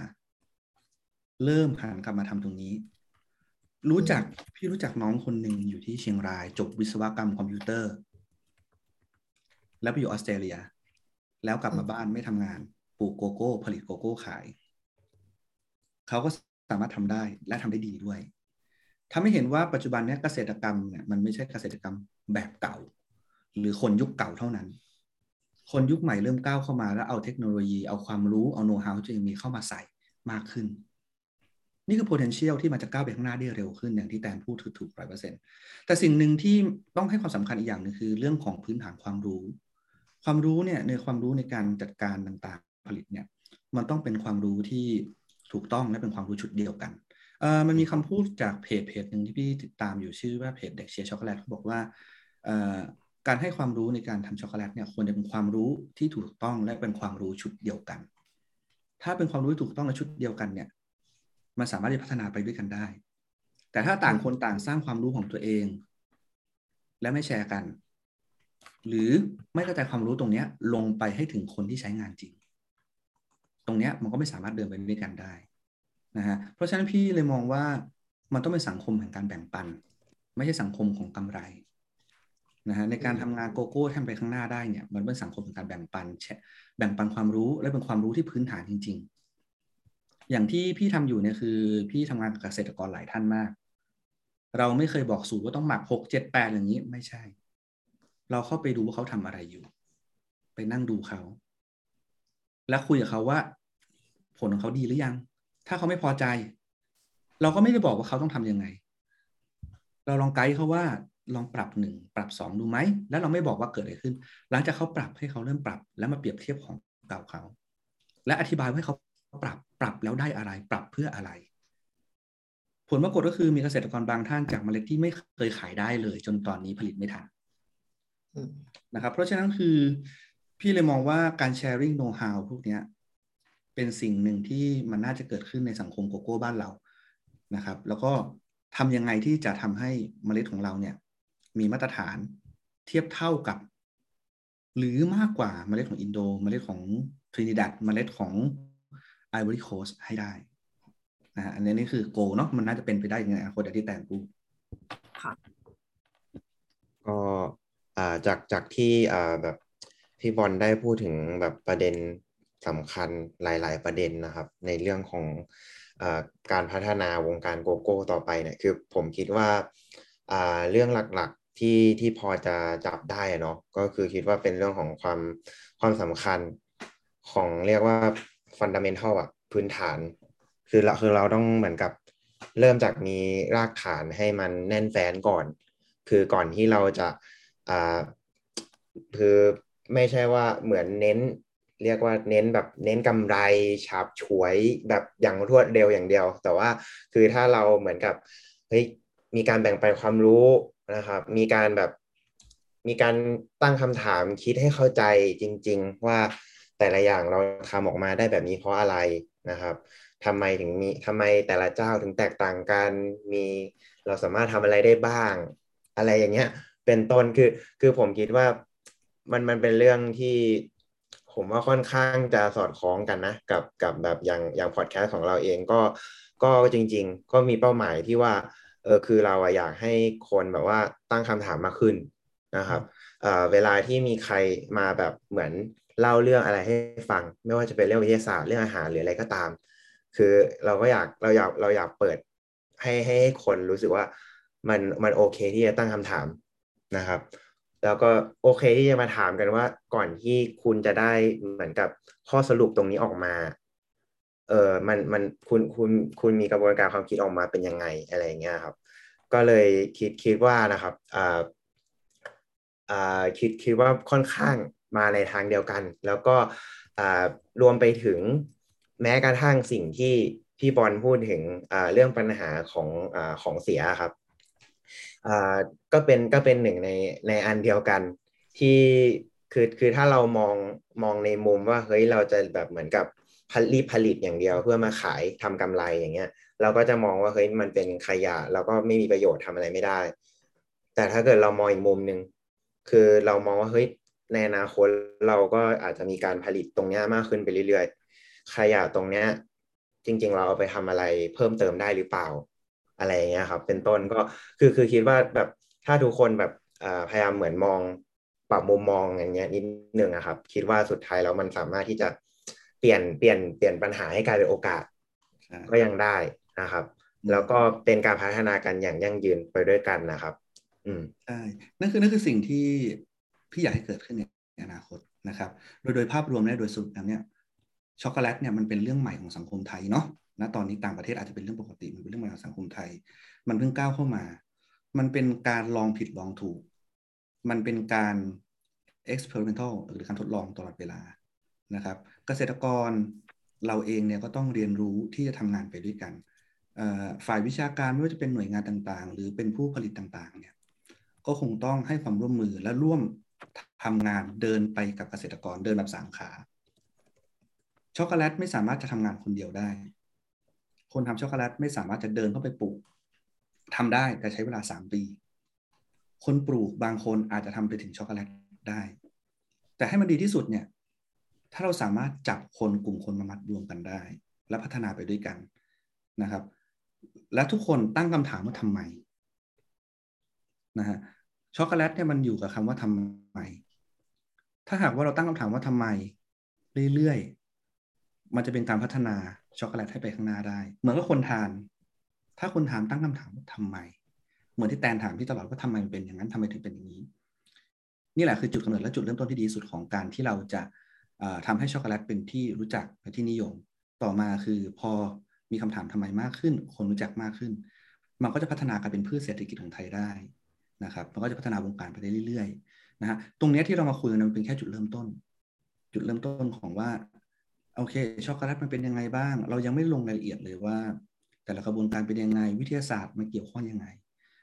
เริ่มหันกลับมาทำตรงนี้ รู้จักพี่รู้จักน้องคนหนึ่งอยู่ที่เชียงราย จบวิศวกรรมคอมพิวเตอร์ แล้วไปอยู่ออสเตรเลีย แล้วกลับมาบ้านไม่ทำงานปลูกโกโก้ ผลิตโกโก้ขาย เขาก็สามารถทำได้และทำได้ดีด้วยทำให้เห็นว่าปัจจุบันเนี้ยเกษตรกรรมเนี่ยมันไม่ใช่เกษตรกรรมแบบเก่า หรือคนยุคเก่าเท่านั้น คนยุคใหม่เริ่มก้าวเข้ามาแล้วเอาเทคโนโลยี เอาความรู้ เอาโน้ตฮาวที่ตัวเองมีเข้ามาใส่มากขึ้น นี่คือ potential ที่มันจะก้าวไปข้างหน้าได้เร็วขึ้นอย่างที่แตนพูดถูกร้อยเปอร์เซ็นต์แต่สิ่งหนึ่งที่ต้องให้ความสำคัญอีกอย่างหนึงคือเรื่องของพื้นฐานความรู้ ความรู้เนี่ยในความรู้ในการจัดการต่างๆผลิตเนี่ยมันต้องเป็นความรู้ที่ถูกต้องและเป็นความรู้ชุดเดียวกันมันมีคำพูดจากเพจเพจหนึ่งที่พี่ติดตามอยู่ชื่อว่าเพจเด็กเชียร์ช็อกโกแลตเขาบอกว่า การให้ความรู้ในการทำช็อกโกแลตเนี่ยควรจะเป็นความรู้ที่ถูกต้องและเป็นความรู้ชุดเดียวกัน ถ้าเป็นความรู้ที่ถูกต้องและชุดเดียวกันเนี่ย มันสามารถจะพัฒนาไปด้วยกันได้ แต่ถ้าต่างคนต่างสร้างความรู้ของตัวเอง และไม่แชร์กัน หรือไม่กระจายความรู้ตรงเนี้ยลงไปให้ถึงคนที่ใช้งานจริง ตรงเนี้ยมันก็ไม่สามารถเดินไปด้วยกันได้นะฮะเพราะฉะนั้นพี่เลยมองว่ามันต้องเป็นสังคมแห่งการแบ่งปัน ไม่ใช่สังคมของกำไร นะฮะในการทำงานโกโก้ให้มันไปข้างหน้าได้เนี่ย มันเป็นสังคมของการแบ่งปันแชร์แบ่งปันความรู้และเป็นความรู้ที่พื้นฐานจริง ๆ อย่างที่พี่ทำอยู่เนี่ยคือ พี่ทำงานกับเกษตรกรหลายท่านมาก เราไม่เคยบอกสูตรว่าต้องหมักหกเจ็ดแปดอย่างนี้ไม่ใช่ เราเข้าไปดูว่าเขาทำอะไรอยู่ ไปนั่งดูเขา แล้วคุยกับเขาว่า ผลของเขาดีหรือยัง ถ้าเขาไม่พอใจ เราก็ไม่ได้บอกว่าเขาต้องทำยังไง เราลองไกด์เขาว่า ลองปรับหนึ่งปรับสองดูไหม แล้วเราไม่บอกว่าเกิดอะไรขึ้น หลังจากเขาปรับให้เขาเริ่มปรับ แล้วมาเปรียบเทียบของเก่าเขา และอธิบายให้เขาปรับปรับแล้วได้อะไร ปรับเพื่ออะไร ผลปรากฏก็คือมีเกษตรกรบางท่านจากเมล็ดที่ไม่เคยขายได้เลย จนตอนนี้ผลิตไม่ทันอืมนะครับ เพราะฉะนั้นคือพี่เลยมองว่าการ sharing know-how พวกเนี้ยเป็นสิ่งหนึ่งที่มันน่าจะเกิดขึ้นในสังคมโกโก้บ้านเรานะครับ แล้วก็ทำยังไงที่จะทำให้เมล็ดของเราเนี่ย มีมาตรฐานเทียบเท่ากับ หรือมากกว่าเมล็ดของอินโดเมล็ดของทรินิดัดเมล็ดของไอวอรี่โคสต์ให้ได้นะฮะอันนี้นี่คือ goal เนาะมันน่าจะเป็นไปได้ในอนาคตอย่างที่แตนพูดก็อ่าจากจากที่อ่าแบบพี่บอลได้พูดถึงแบบประเด็นสำคัญหลาย ๆ ประเด็นนะครับ ในเรื่องของอาการพัฒนาวงการโกโก้ต่อไปเนี่ยคือผมคิดว่าอ่าเรื่องหลักๆ ที่ที่พอจะจับได้เนาะก็คือคิดว่าเป็นเรื่องของความความสำคัญของเรียกว่าฟันดัมเ n นทัลอะพื้นฐาน คือเราคือเราต้องเหมือนกับเริ่มจากมีรากฐานให้มันแน่นแฟ้นก่อน คือก่อนที่เราจะอ่าคือไม่ใช่ว่าเหมือนเน้น เรียกว่าเน้นแบบเน้นกำไรฉาบฉวยแบบอย่างรวดเร็วอย่างเดียว แต่ว่าคือถ้าเราเหมือนกับเฮ้ยมีการแบ่งปันความรู้ นะครับ มีการแบบมีการตั้งคำถามคิดให้เข้าใจจริง ๆ ว่าแต่ละอย่างเราทำออกมาได้แบบนี้เพราะอะไรนะครับทำไมถึงมีทำไมแต่ละเจ้าถึงแตกต่างกันมีเราสามารถทำอะไรได้บ้าง อะไรอย่างเงี้ย เป็นต้นคือคือผมคิดว่ามันมันเป็นเรื่องที่ผมว่าค่อนข้างจะสอดคล้องกันนะกับกับแบบอย่างอย่างพอดแคสต์ของเราเองก็ก็จริง ๆ ก็มีเป้าหมายที่ว่า เออคือเราอะอยากให้คนแบบว่าตั้งคำถามมากขึ้นนะครับเออเวลาที่มีใครมาแบบเหมือนเล่าเรื่องอะไรให้ฟัง ไม่ว่าจะเป็นเรื่องวิทยาศาสตร์เรื่องอาหารหรืออะไรก็ตาม คือเราก็อยากเราอยากเราอยากเปิดให้ให้ให้คนรู้สึกว่ามันมันโอเคที่จะตั้งคำถามนะครับแล้วก็โอเคที่จะมาถามกันว่าก่อนที่คุณจะได้เหมือนกับข้อสรุปตรงนี้ออกมา เออมันมันคุณคุณคุณมีกระบวนการความคิดออกมาเป็นยังไงอะไรเงี้ยครับ ก็เลยคิดคิดว่านะครับอ่าอ่าคิดคิดว่าค่อนข้างมาในทางเดียวกัน แล้วก็อ่ารวมไปถึงแม้กระทั่งสิ่งที่พี่บอลพูดถึงอ่าเรื่องปัญหาของอ่าของเสียครับอ่าก็เป็นก็เป็นหนึ่งในในอันเดียวกันที่คือคือถ้าเรามองมองในมุมว่าเฮ้ยเราจะแบบเหมือนกับ ผลิตผลิตอย่างเดียวเพื่อมาขายทำกำไรอย่างเงี้ย เราก็จะมองว่าเฮ้ยมันเป็นขยะแล้วก็ไม่มีประโยชน์ทำอะไรไม่ได้ แต่ถ้าเกิดเรามองอีกมุมหนึ่งคือเรามองว่าเฮ้ยในอนาคตเราก็อาจจะมีการผลิตตรงเนี้ยมากขึ้นไปเรื่อยๆขยะตรงเนี้ยจริง ๆ เราเอาไปทำอะไรเพิ่มเติมได้หรือเปล่า อะไรเงี้ยครับ เป็นต้นก็คือคือคิดว่าแบบถ้าทุกคนแบบพยายามเหมือนมองปรับมุมมองอย่างเงี้ยนิดนึงนะครับ คิดว่าสุดท้ายแล้วมันสามารถที่จะ เปลี่ยนเปลี่ยนเปลี่ยนปัญหาให้กลายเป็นโอกาส ก็ยังได้นะครับ แล้วก็เป็นการพัฒนากันอย่างยั่งยืนไปด้วยกันนะครับ อืมใช่นั่นคือนั่นคือสิ่งที่พี่อยากให้เกิดขึ้นในอนาคตนะครับ โดยโดยภาพรวมและโดยสุดแล้วเนี่ยช็อกโกแลตเนี่ยมันเป็นเรื่องใหม่ของสังคมไทยเนาะณตอนนี้ต่างประเทศอาจจะเป็นเรื่องปกติมันเป็นเรื่องใหม่ของสังคมไทย มันเพิ่งก้าวเข้ามา มันเป็นการลองผิดลองถูก มันเป็นการ experimental หรือการทดลองตลอดเวลานะครับเกษตรกรเราเองเนี่ยก็ต้องเรียนรู้ที่จะทำงานไปด้วยกันฝ่ายวิชาการไม่ว่าจะเป็นหน่วยงานต่างๆ หรือเป็นผู้ผลิตต่างๆเนี่ยก็คงต้องให้ความร่วมมือและร่วมทำงานเดินไปกับเกษตรกรเดินแบบสามขา ช็อกโกแลตไม่สามารถจะทำงานคนเดียวได้ คนทำช็อกโกแลตไม่สามารถจะเดินเข้าไปปลูกทำได้แต่ใช้เวลาสามปี คนปลูกบางคนอาจจะทำไปถึงช็อกโกแลตได้ แต่ให้มันดีที่สุดเนี่ย ถ้าเราสามารถจับคนกลุ่มคนมามัดรวมกันได้ และพัฒนาไปด้วยกันนะครับ และทุกคนตั้งคำถามว่าทำไมนะฮะช็อกโกแลตเนี่ยมันอยู่กับคำว่าทำไม ถ้าหากว่าเราตั้งคำถามว่าทำไม เรื่อยๆ มันจะเป็นการพัฒนาช็อกโกแลตให้ไปข้างหน้าได้ เหมือนกับคนทาน ถ้าคนถามตั้งคำถามว่าทำไม เหมือนที่แตนถามพี่ตลอดว่าทำไมมันเป็นอย่างนั้นทำไมถึงเป็นอย่างนี้ นี่แหละคือจุดกำเนิดและจุดเริ่มต้นที่ดีสุดของการที่เราจะ ทำให้ช็อกโกแลตเป็นที่รู้จักและที่นิยม ต่อมาคือพอมีคำถามทำไมมากขึ้น คนรู้จักมากขึ้น มันก็จะพัฒนากลายเป็นพืชเศรษฐกิจของไทยได้นะครับ มันก็จะพัฒนาวงการไปได้เรื่อยๆนะฮะตรงนี้ที่เรามาคุยกันมันเป็นแค่จุดเริ่มต้น จุดเริ่มต้นของว่าโอเคช็อกโกแลตมันเป็นยังไงบ้าง เรายังไม่ลงรายละเอียดเลยว่า แต่ละกระบวนการเป็นยังไง วิทยาศาสตร์มันเกี่ยวข้องยังไง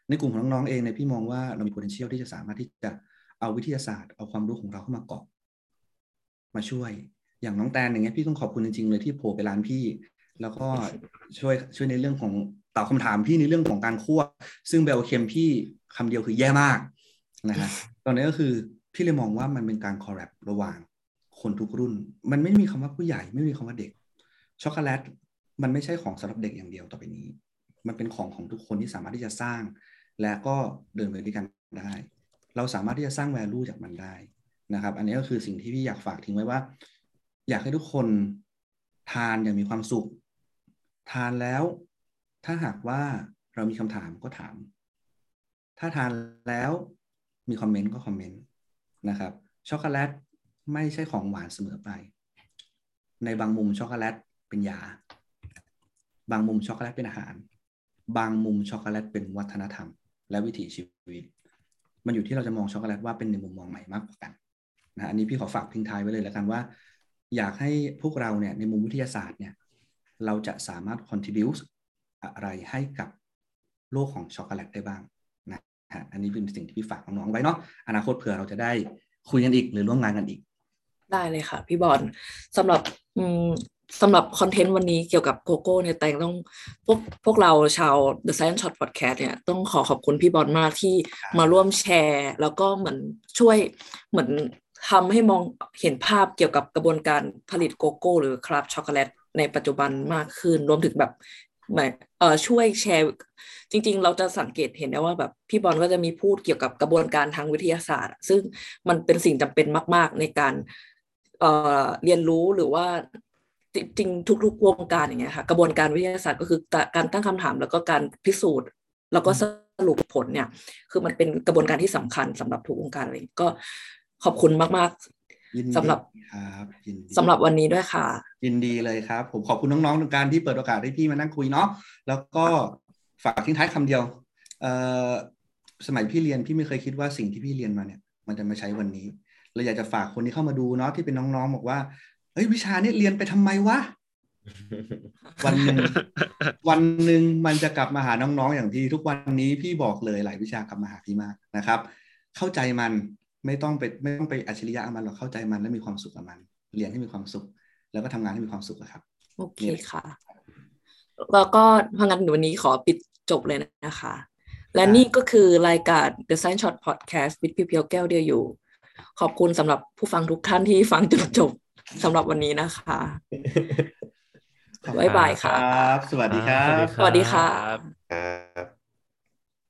ในกลุ่มของน้องๆเองเนี่ยพี่มองว่าเรามี potential ที่จะสามารถที่จะเอาวิทยาศาสตร์เอาความรู้ของเราเข้ามาเกาะ มาช่วย อย่างน้องแตนอย่างเงี้ยพี่ต้องขอบคุณจริงๆเลยที่โผล่ไปร้านพี่ แล้วก็ช่วยช่วยในเรื่องของตอบคาถามพี่ในเรื่องของการคั่วซึ่งเบลเคมพี่คำเดียวคือแย่มากนะฮะตอนนี้ก็คือพี่เลยมองว่ามันเป็นการคอร์รัประหว่างคนทุกรุ่น มันไม่มีคำว่าผู้ใหญ่ไม่มีคำว่าเด็ก ช็อกโกแลตมันไม่ใช่ของสำหรับเด็กอย่างเดียวต่อไปนี้ มันเป็นของของทุกคนที่สามารถที่จะสร้าง และก็เดินไปด้วยกันได้ เราสามารถที่จะสร้างแวลูจากมันได้ นะครับ อันนี้ก็คือสิ่งที่พี่อยากฝากทิ้งไว้ว่า อยากให้ทุกคนทานอย่างมีความสุข ทานแล้วถ้าหากว่าเรามีคำถามก็ถาม ถ้าทานแล้วมีคอมเมนต์ก็คอมเมนต์นะครับ ช็อกโกแลตไม่ใช่ของหวานเสมอไป ในบางมุมช็อกโกแลตเป็นยา บางมุมช็อกโกแลตเป็นอาหาร บางมุมช็อกโกแลตเป็นวัฒนธรรม และวิถีชีวิต มันอยู่ที่เราจะมองช็อกโกแลตว่าเป็นในมุมมองไหนมากกว่ากัน นะอันนี้พี่ขอฝากทิ้งท้ายไว้เลยแล้วกันว่า อยากให้พวกเราเนี่ยในมุมวิทยาศาสตร์เนี่ยเราจะสามารถ contribute อะไรให้กับโลกของช็อกโกแลตได้บ้างนะฮะอันนี้เป็นสิ่งที่พี่ฝากน้องๆไว้เนาะอนาคตเผื่อเราจะได้คุยกันอีกหรือร่วมงานกันอีก ได้เลยค่ะ พี่บอลสำหรับสำหรับคอนเทนต์วันนี้เกี่ยวกับโกโก้เนี่ยแต่งต้องพวกพวกเราชาว The Science Shot Podcast เนี่ยต้องขอขอบคุณพี่บอลมากที่มาร่วมแชร์ แล้วก็เหมือนช่วยเหมือน ทำให้มองเห็นภาพเกี่ยวกับกระบวนการผลิตโกโก้ หรือคราฟช็อกโกแลตในปัจจุบันมากขึ้น รวมถึงแบบหมายเอ่อช่วยแชร์ จริง ๆ เราจะสังเกตเห็นได้ว่าแบบพี่บอลก็จะมีพูดเกี่ยวกับกระบวนการทางวิทยาศาสตร์ ซึ่งมันเป็นสิ่งจำเป็นมาก ๆ ในการเอ่อเรียนรู้หรือว่าจริงๆทุก ๆ วงการอย่างเงี้ยค่ะกระบวนการวิทยาศาสตร์ก็คือการตั้งคำถามแล้วก็การพิสูจน์ แล้วก็สรุปผลเนี่ย คือมันเป็นกระบวนการที่สำคัญสำหรับทุกวงการเลยก็ ขอบคุณมากยินดีๆสำหรับครับยินดีสำหรับวันนี้ด้วยค่ะ ยินดีเลยครับ ผมขอบคุณน้องๆในการที่เปิดโอกาสให้พี่มานั่งคุยเนาะแล้วก็ฝากทิ้งท้ายคำเดียวเอ่อสมัยพี่เรียนพี่ไม่เคยคิดว่าสิ่งที่พี่เรียนมาเนี่ย มันจะมาใช้วันนี้เราอยากจะฝากคนที่เข้ามาดูเนาะที่เป็นน้องๆบอกว่าเฮ้ยวิชานี้เรียนไปทำไมวะวันหนึ่งวันหนึ่งมันจะกลับมาหาน้องๆอย่างพี่ทุกวันนี้พี่บอกเลยหลายวิชากลับมาหาพี่มากนะครับ เข้าใจมัน ไม่ต้องไปไม่ต้องไปอัจฉริยะกับมันหรอกเข้าใจมันและมีความสุขกับมัน เรียนให้มีความสุข แล้วก็ทำงานให้มีความสุขอะครับ โอเคค่ะ แล้วก็พังงั้นวันนี้ขอปิดจบเลยนะคะ และนี่ก็คือรายการ The Science Shot Podcast with พี่เพียวแก้วเดียวอยู่ ขอบคุณสำหรับผู้ฟังทุกท่านที่ฟังจนจบสำหรับวันนี้นะคะบ๊ายบายค่ะครับสวัสดีครับ สวัสดีค่ะครับ